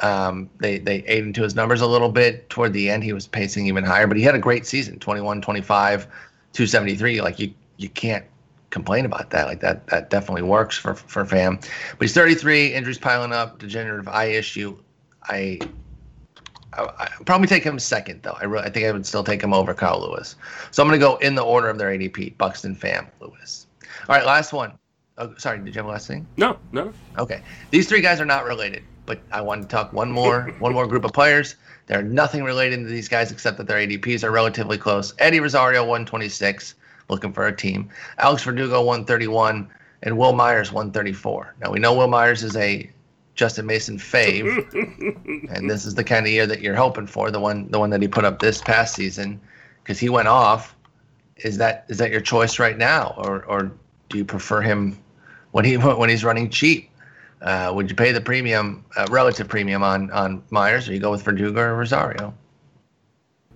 Um, they they ate into his numbers a little bit toward the end. He was pacing even higher, but he had a great season 21, 25, 273. Like you you can't complain about that. Like that that definitely works for for Pham. But he's 33, injuries piling up, degenerative eye issue. I. I I'd probably take him second though. I really, I think I would still take him over Kyle Lewis. So I'm going to go in the order of their ADP: Buxton, Pham, Lewis. All right, last one. Oh, sorry, did you have a last thing? No, no. Okay. These three guys are not related, but I wanted to talk one more one more group of players. They're nothing related to these guys except that their ADPs are relatively close. Eddie Rosario 126, looking for a team. Alex Verdugo 131, and Wil Myers 134. Now we know Wil Myers is a Justin Mason fave, [laughs] and this is the kind of year that you're hoping for, the one the one that he put up this past season, because he went off. Is that is that your choice right now, or or do you prefer him when he [laughs] when he's running cheap? Uh, would you pay the premium, uh, relative premium on on Myers, or you go with Verdugo or Rosario?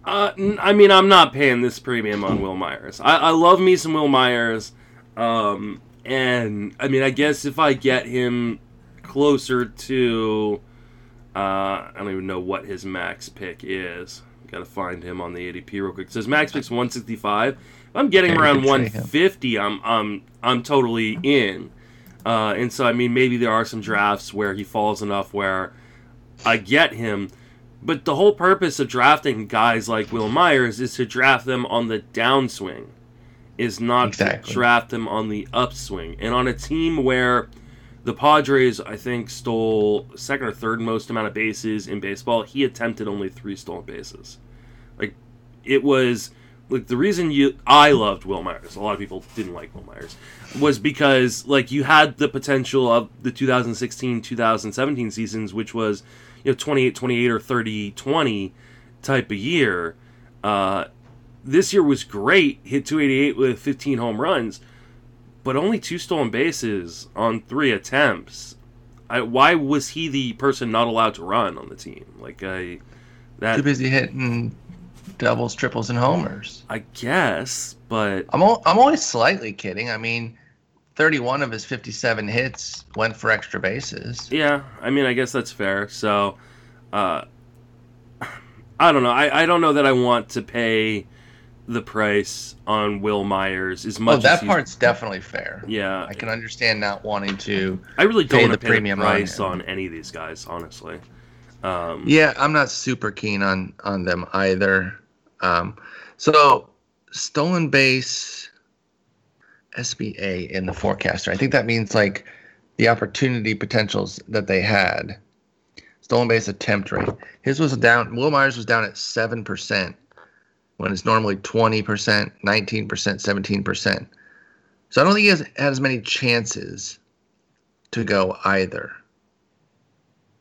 Uh, I mean, I'm not paying this premium on Wil Myers. I, I love me some Wil Myers, um, and I mean, I guess if I get him closer to, uh, I don't even know what his max pick is. Got to find him on the ADP real quick. It says max pick's 165. If I'm getting around could trade him. 150, I'm I'm I'm totally in. Uh, and so I mean, maybe there are some drafts where he falls enough where I get him. But the whole purpose of drafting guys like Wil Myers is to draft them on the downswing, is not Exactly. to draft them on the upswing. And on a team where the Padres, I think, stole second or third most amount of bases in baseball, he attempted only three stolen bases. Like, it was like the reason you I loved Wil Myers. A lot of people didn't like Wil Myers was because like you had the potential of the 2016-2017 seasons, which was you know 28 28 or 30 20 type of year. Uh, this year was great, hit 288 with 15 home runs, but only two stolen bases on three attempts. I, why was he the person not allowed to run on the team? Like I that Too busy hitting doubles, triples, and homers. I guess, but I'm o- I'm only slightly kidding. I mean, 31 of his 57 hits went for extra bases. Yeah, I mean, I guess that's fair. So, uh, I don't know. I, I don't know that I want to pay the price on Wil Myers as much. Oh, that part's definitely fair. Yeah, I can understand not wanting to. I really pay don't want the pay premium the on price him. on, any of these guys, honestly. Um, Yeah, I'm not super keen on on them either. Um, so stolen base SBA in the forecaster. I think that means like the opportunity potentials that they had. Stolen base attempt rate. His was down. Wil Myers was down at seven percent when it's normally twenty percent, nineteen percent, seventeen percent. So I don't think he has had as many chances to go either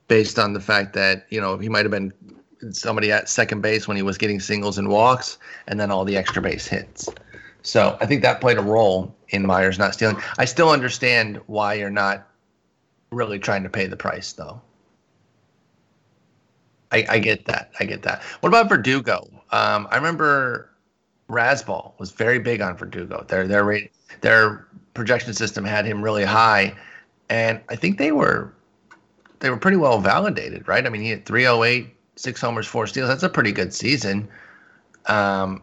based on the fact that you know he might have been somebody at second base when he was getting singles and walks, and then all the extra base hits. So I think that played a role in Myers not stealing. I still understand why you're not really trying to pay the price, though. I, I get that. I get that. What about Verdugo? Um, I remember RazzBall was very big on Verdugo. Their their rate, their projection system had him really high, and I think they were they were pretty well validated, right? I mean, he had 308, six homers, four steals. That's a pretty good season. Um,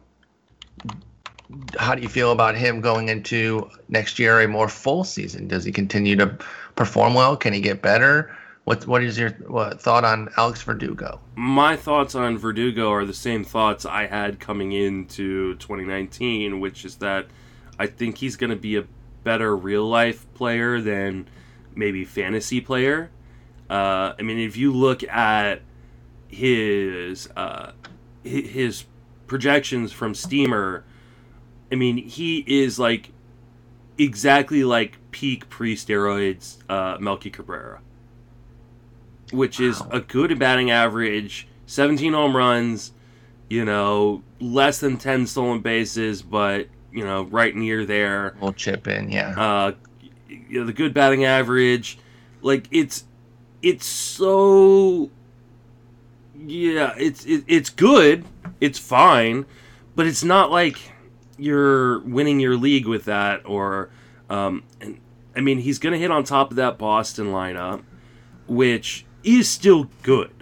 how do you feel about him going into next year, a more full season? Does he continue to perform well? Can he get better? What What is your what, thought on Alex Verdugo? my thoughts on Verdugo are the same thoughts I had coming into 2019, which is that I think he's going to be a better real life player than maybe fantasy player. Uh, I mean, if you look at his uh, his projections from Steamer, I mean, he is like exactly like peak pre steroids uh, Melky Cabrera, which is a good batting average, 17 home runs, you know, less than 10 stolen bases, but you know, right near there We'll chip in, yeah. uh, you know, the good batting average. Like it's it's so yeah, it's it, it's good, it's fine, but it's not like you're winning your league with that or um and I mean he's gonna hit on top of that Boston lineup, which is still good.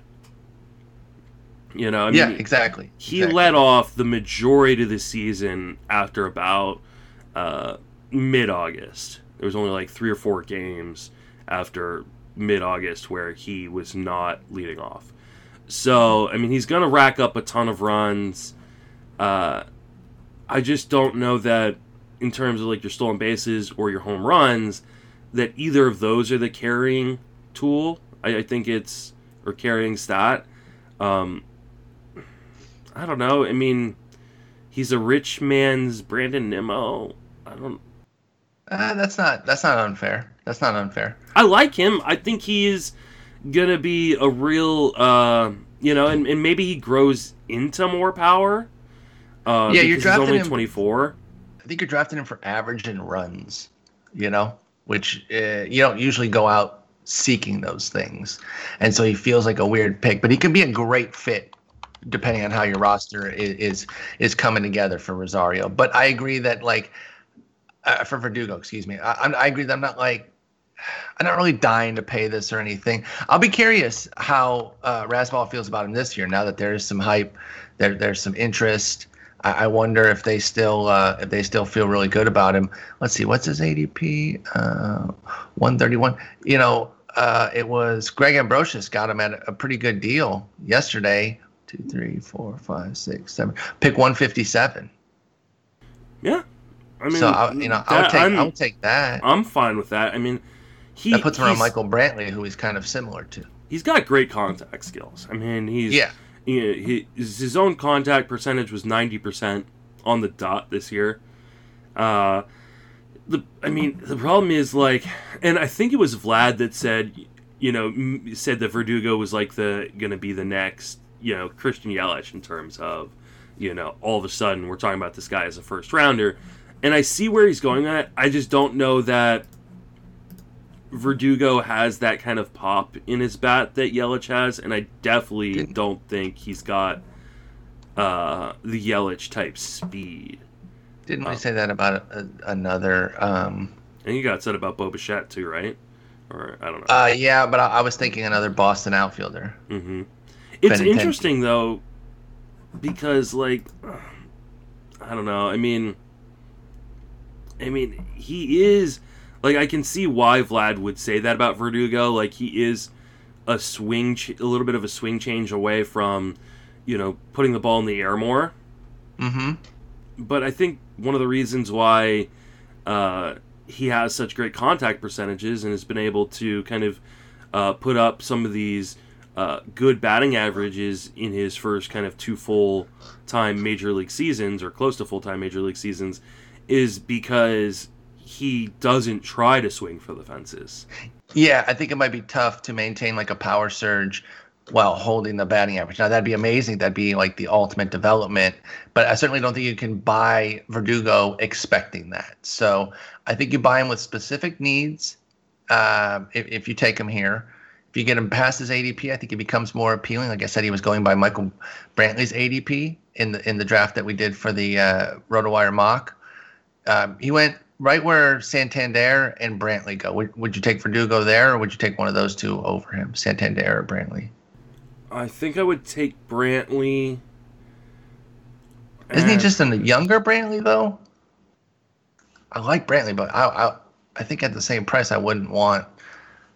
You know, I yeah, mean, exactly. he exactly. let off the majority of the season after about uh, mid August. There was only like three or four games after mid August where he was not leading off. So, I mean, he's going to rack up a ton of runs. Uh, I just don't know that in terms of like your stolen bases or your home runs, that either of those are the carrying tool. I, I think it's, or carrying stat. Um, I don't know. I mean, he's a rich man's Brandon Nimmo. I don't. Uh, that's not that's not unfair. That's not unfair. I like him. I think he is gonna be a real, uh, you know, and, and maybe he grows into more power. Uh, Yeah, you're drafting he's only him- 24. I think you're drafting him for average and runs, you know, which uh, you don't usually go out seeking those things. And so he feels like a weird pick, but he can be a great fit depending on how your roster is is, is coming together for Rosario. But I agree that like uh, for Verdugo, excuse me, I, I'm- I agree that I'm not like I'm not really dying to pay this or anything. I'll be curious how uh, RazzBall feels about him this year. Now that there is some hype, there there's some interest. I, I wonder if they still uh, if they still feel really good about him. Let's see, what's his ADP? Uh, 131. You know, uh, it was Greg Ambrosius got him at a, pretty good deal yesterday. Two, three, four, five, six, seven. Pick 157. Yeah, I mean, so I, you know, I'll take I'm, I'll take that. I'm fine with that. I mean, he that puts him around Michael Brantley, who he's kind of similar to. He's got great contact skills. I mean, he's Yeah. you he, his his zone contact percentage was 90% on the dot this year. Uh, the I mean, the problem is like, and I think it was Vlad that said, you know, said that Verdugo was like the gonna be the next, you know, Christian Yelich in terms of, you know, all of a sudden we're talking about this guy as a first rounder, and I see where he's going at. I just don't know that. Verdugo has that kind of pop in his bat that Yelich has, and I definitely Didn't- don't think he's got uh, the Yelich type speed. Didn't we Oh. say that about a, another? Um, And you got said about Bo Bichette too, right? Or I don't know. uh, yeah, but I, I was thinking another Boston outfielder. hmm It's Benintendi. interesting though, because like, I don't know. I mean, I mean, he is like I can see why Vlad would say that about Verdugo. Like he is a swing, ch- a little bit of a swing change away from, you know, putting the ball in the air more. Mm-hmm. But I think one of the reasons why uh, he has such great contact percentages and has been able to kind of uh, put up some of these uh, good batting averages in his first kind of two full time major league seasons or close to full time major league seasons is because he doesn't try to swing for the fences. Yeah, I think it might be tough to maintain like a power surge while holding the batting average. Now that'd be amazing. That'd be like the ultimate development. But I certainly don't think you can buy Verdugo expecting that. So I think you buy him with specific needs. Uh, if, if you take him here, if you get him past his ADP, I think it becomes more appealing. Like I said, he was going by Michael Brantley's ADP in the in the draft that we did for the uh, RotoWire mock. Um, he went right where Santander and Brantley go. Would, would you take Verdugo there, or would you take one of those two over him, Santander or Brantley? I think I would take Brantley. Isn't he just a younger Brantley though? I like Brantley, but I, I I think at the same price I wouldn't want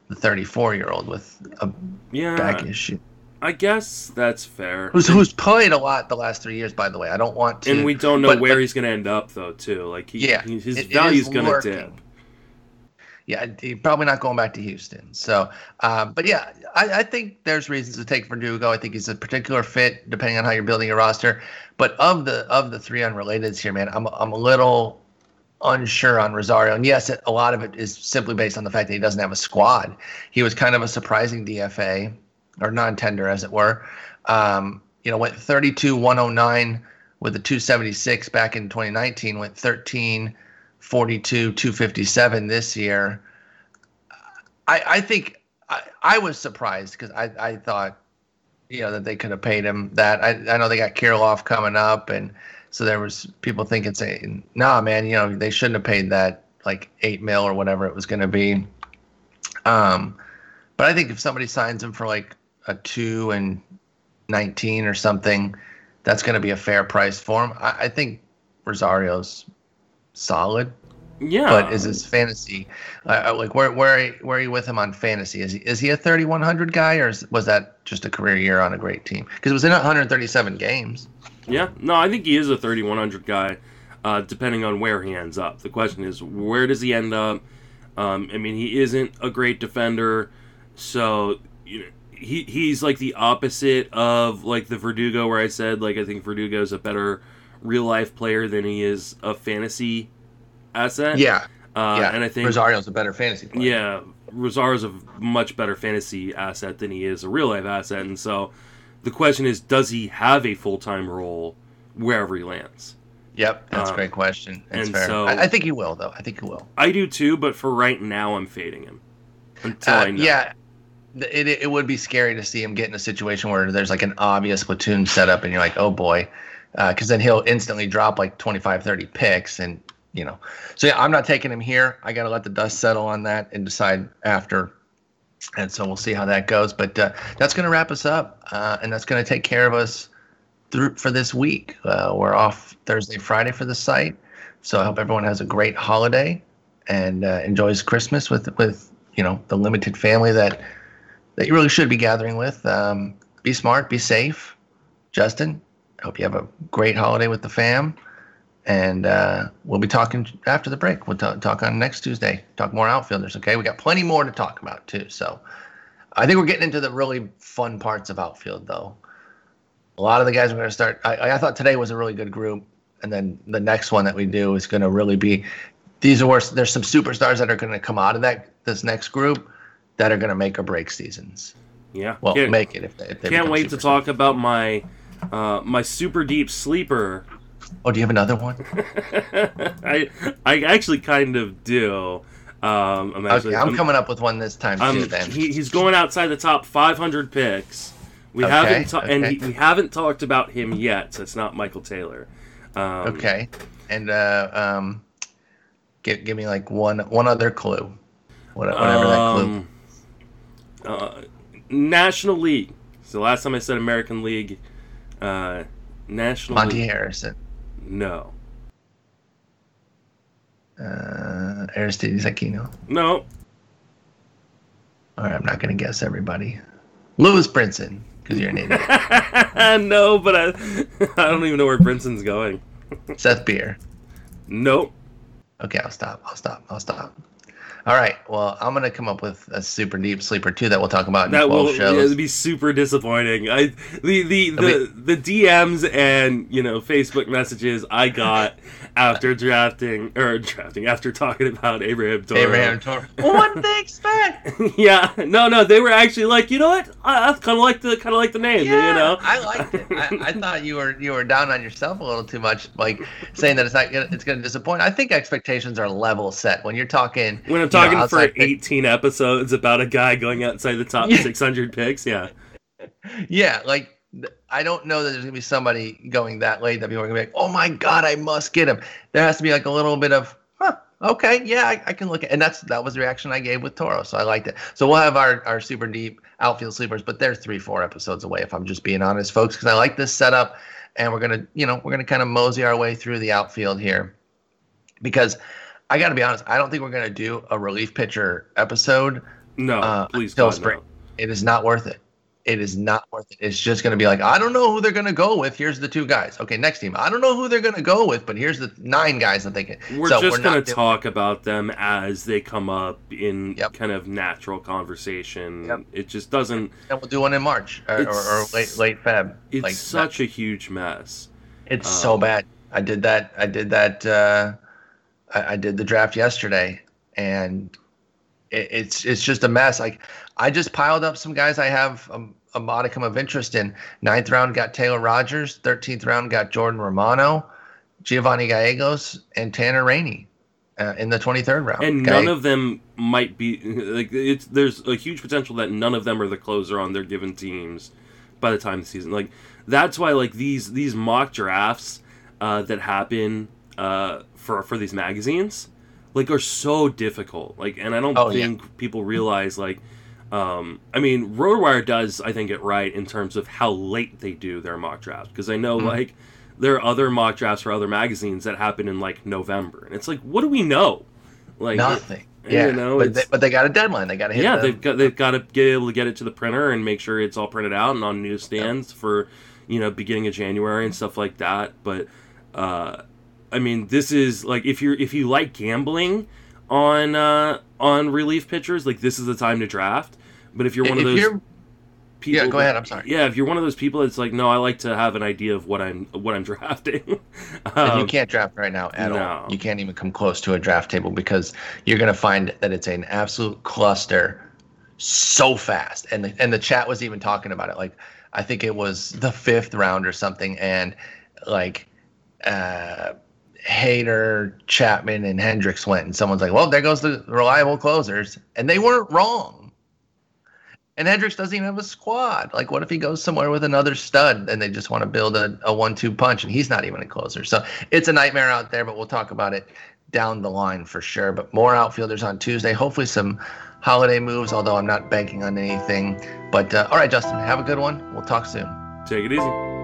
the 34 year old with a yeah? back issue. I guess that's fair. Who's who's played a lot the last three years, by the way. I don't want to. and we don't know but- where but- he's going to end up though too like he, Yeah, his it- value's going to dip Yeah, probably not going back to Houston. So, um, but yeah, I, I think there's reasons to take Verdugo. I think he's a particular fit depending on how you're building your roster. But of the of the three unrelateds here, man, I'm I'm a little unsure on Rosario. And yes, it, a lot of it is simply based on the fact that he doesn't have a squad. He was kind of a surprising DFA or non-tender, as it were. Um, you know, went 32 109 with a 276 back in 2019. Went 13 42 257 this year. I I think I, I was surprised because I I thought you know that they could have paid him that. I I know they got Kirilloff coming up and so there was people thinking saying, "Nah, man, you know they shouldn't have paid that like eight mil or whatever it was going to be." Um, but I think if somebody signs him for like a two and nineteen or something, that's going to be a fair price for him. I, I think Rosario's solid, yeah but is his fantasy uh, like where where are you, where are you with him on fantasy? Is he is he a thirty one hundred guy or is, was that just a career year on a great team? Because it was in one hundred thirty seven games. yeah no i think he is a 3100 guy uh, depending on where he ends up the question is where does he end up um, i mean he isn't a great defender so you know he, he's like the opposite of like the verdugo where i said like i think verdugo is a better real life player than he is a fantasy asset Yeah, uh, yeah. and i think Rosario's a better fantasy player. Yeah, Rosario's a much better fantasy asset than he is a real life asset, and so the question is, does he have a full time role wherever he lands? Yep, that's Um, a great question. That's and fair. so- I, I think he will, though. I think he will. I do too, but for right now, I'm fading him until Uh, I know. yeah, th- it, it would be scary to see him get in a situation where there's like an obvious platoon setup, and you're like, oh boy, because then he'll instantly drop like 25, 30 picks, and you know. So yeah, I'm not taking him here. I got to let the dust settle on that and decide after. And so we'll see how that goes. But uh, that's going to wrap us up, uh, and that's going to take care of us through for this week. Uh, we're off Thursday, Friday for the site. So I hope everyone has a great holiday and uh, enjoys Christmas with with you know the limited family that that you really should be gathering with. Um, be smart, be safe. Justin, I hope you have a great holiday with the fam. And uh, we'll be talking after the break. We'll ta- talk on next Tuesday. Talk more outfielders. Okay, we got plenty more to talk about too. So I think we're getting into the really fun parts of outfield, though. A lot of the guys are going to start. I, I thought today was a really good group, and then the next one that we do is going to really be. These are where there's some superstars that are going to come out of that this next group that are going to make or break seasons. yeah. Well, can't, make it if they, if they can't wait to talk about my uh, my super deep sleeper. Oh, do you have another one? [laughs] I I actually kind of do. Um, I'm actually okay, I'm I'm- coming up with one this time Um, too. Then he, he's going outside the top 500 picks. We Okay, haven't ta- and he, we haven't talked about him yet. So it's not Michael Taylor. Um, okay, and uh, um, give give me like one one other clue, What- whatever that clue. Uh, National League. So last time I said American League. Uh, National Monte League. Harrison. No. Uh, Aristides Aquino. No. All right, I'm not going to guess everybody. Lewis Brinson, because you're an idiot. [laughs] no, but I, [laughs] I don't even know where Brinson's going. Seth Beer. Nope. Okay, I'll stop. I'll stop. I'll stop. All right. Well, I'm gonna come up with a super deep sleeper too that we'll talk about in That 12 will shows. it'd be super disappointing. I the the the, the DMs and you know Facebook messages I got [laughs] after drafting or drafting after talking about Abraham Toro. Abraham Toro. [laughs] what did they expect? [laughs] yeah, no, no, they were actually like, you know what? I, I kind of like the kind of like the name, Yeah, you know. I liked it. I, I thought you were you were down on yourself a little too much, like saying that it's not gonna, it's going to disappoint. I think expectations are level set when you're talking. when I'm you know, talking for pick- 18 episodes about a guy going outside the top Yeah. 600 picks, yeah. Yeah, like I don't know that there's gonna be somebody going that late that people are gonna be like, oh my god, I must get him. There has to be like a little bit of, huh, okay, yeah, I, I can look at, and that's that was the reaction I gave with Toro, so I liked it. So we'll have our our super deep outfield sleepers, but they're three four episodes away if I'm just being honest, folks, because I like this setup, and we're gonna you know we're gonna kind of mosey our way through the outfield here, because I got to be honest, I don't think we're gonna do a relief pitcher episode No, Uh, please until God, spring. no. it is not worth it. It is not worth it. It's just going to be like, I don't know who they're going to go with. Here's the two guys. Okay, next team. I don't know who they're going to go with, but here's the nine guys that they can. We're so just we're going not to doing- talk about them as they come up in Yep. kind of natural conversation. Yep. It just doesn't. And we'll do one in March or, or, or late late Feb. It's like such a huge mess. It's um, so bad. I did that. I did that. Uh, I, I did the draft yesterday, and it, it's it's just a mess. Like I just piled up some guys I have a, a modicum of interest in. Ninth round got Taylor Rogers. Thirteenth round got Jordan Romano, Giovanny Gallegos, and Tanner Rainey uh, in the twenty third round. And okay? none of them might be like it's. There's a huge potential that none of them are the closer on their given teams by the time the season. Like that's why like these these mock drafts uh, that happen uh, for for these magazines like are so difficult. Like, and I don't Oh, yeah. think people realize like. Um, I mean, RotoWire does, I think, it right in terms of how late they do their mock drafts. Because I know, Mhm. like, there are other mock drafts for other magazines that happen in like November, and it's like, what do we know? Like, nothing. you Yeah, know, but, they, but they got a deadline. They got to hit. yeah, the- they've got they've got to get able to get it to the printer and make sure it's all printed out and on newsstands for you know beginning of January and stuff like that. But uh, I mean, this is like if you're if you like gambling on uh, on relief pitchers, like this is the time to draft. But if you're one of those people, yeah, go ahead. I'm sorry. Yeah, if you're one of those people that's like, no, I like to have an idea of what I'm what I'm [laughs] drafting. And you Um, can't draft right now at no. all. You can't even come close to a draft table because you're going to find that it's an absolute cluster so fast. And the, and the chat was even talking about it. Like I think it was the fifth round or something, and like uh, Hader, Chapman, and Hendriks went, and someone's like, "Well, there goes the reliable closers," and they weren't wrong. And Hendriks doesn't even have a squad. Like, what if he goes somewhere with another stud and they just want to build a, a one two punch and he's not even a closer? So it's a nightmare out there, but we'll talk about it down the line for sure. But more outfielders on Tuesday. Hopefully, some holiday moves, although I'm not banking on anything. But uh, all right, Justin, have a good one. We'll talk soon. take it easy.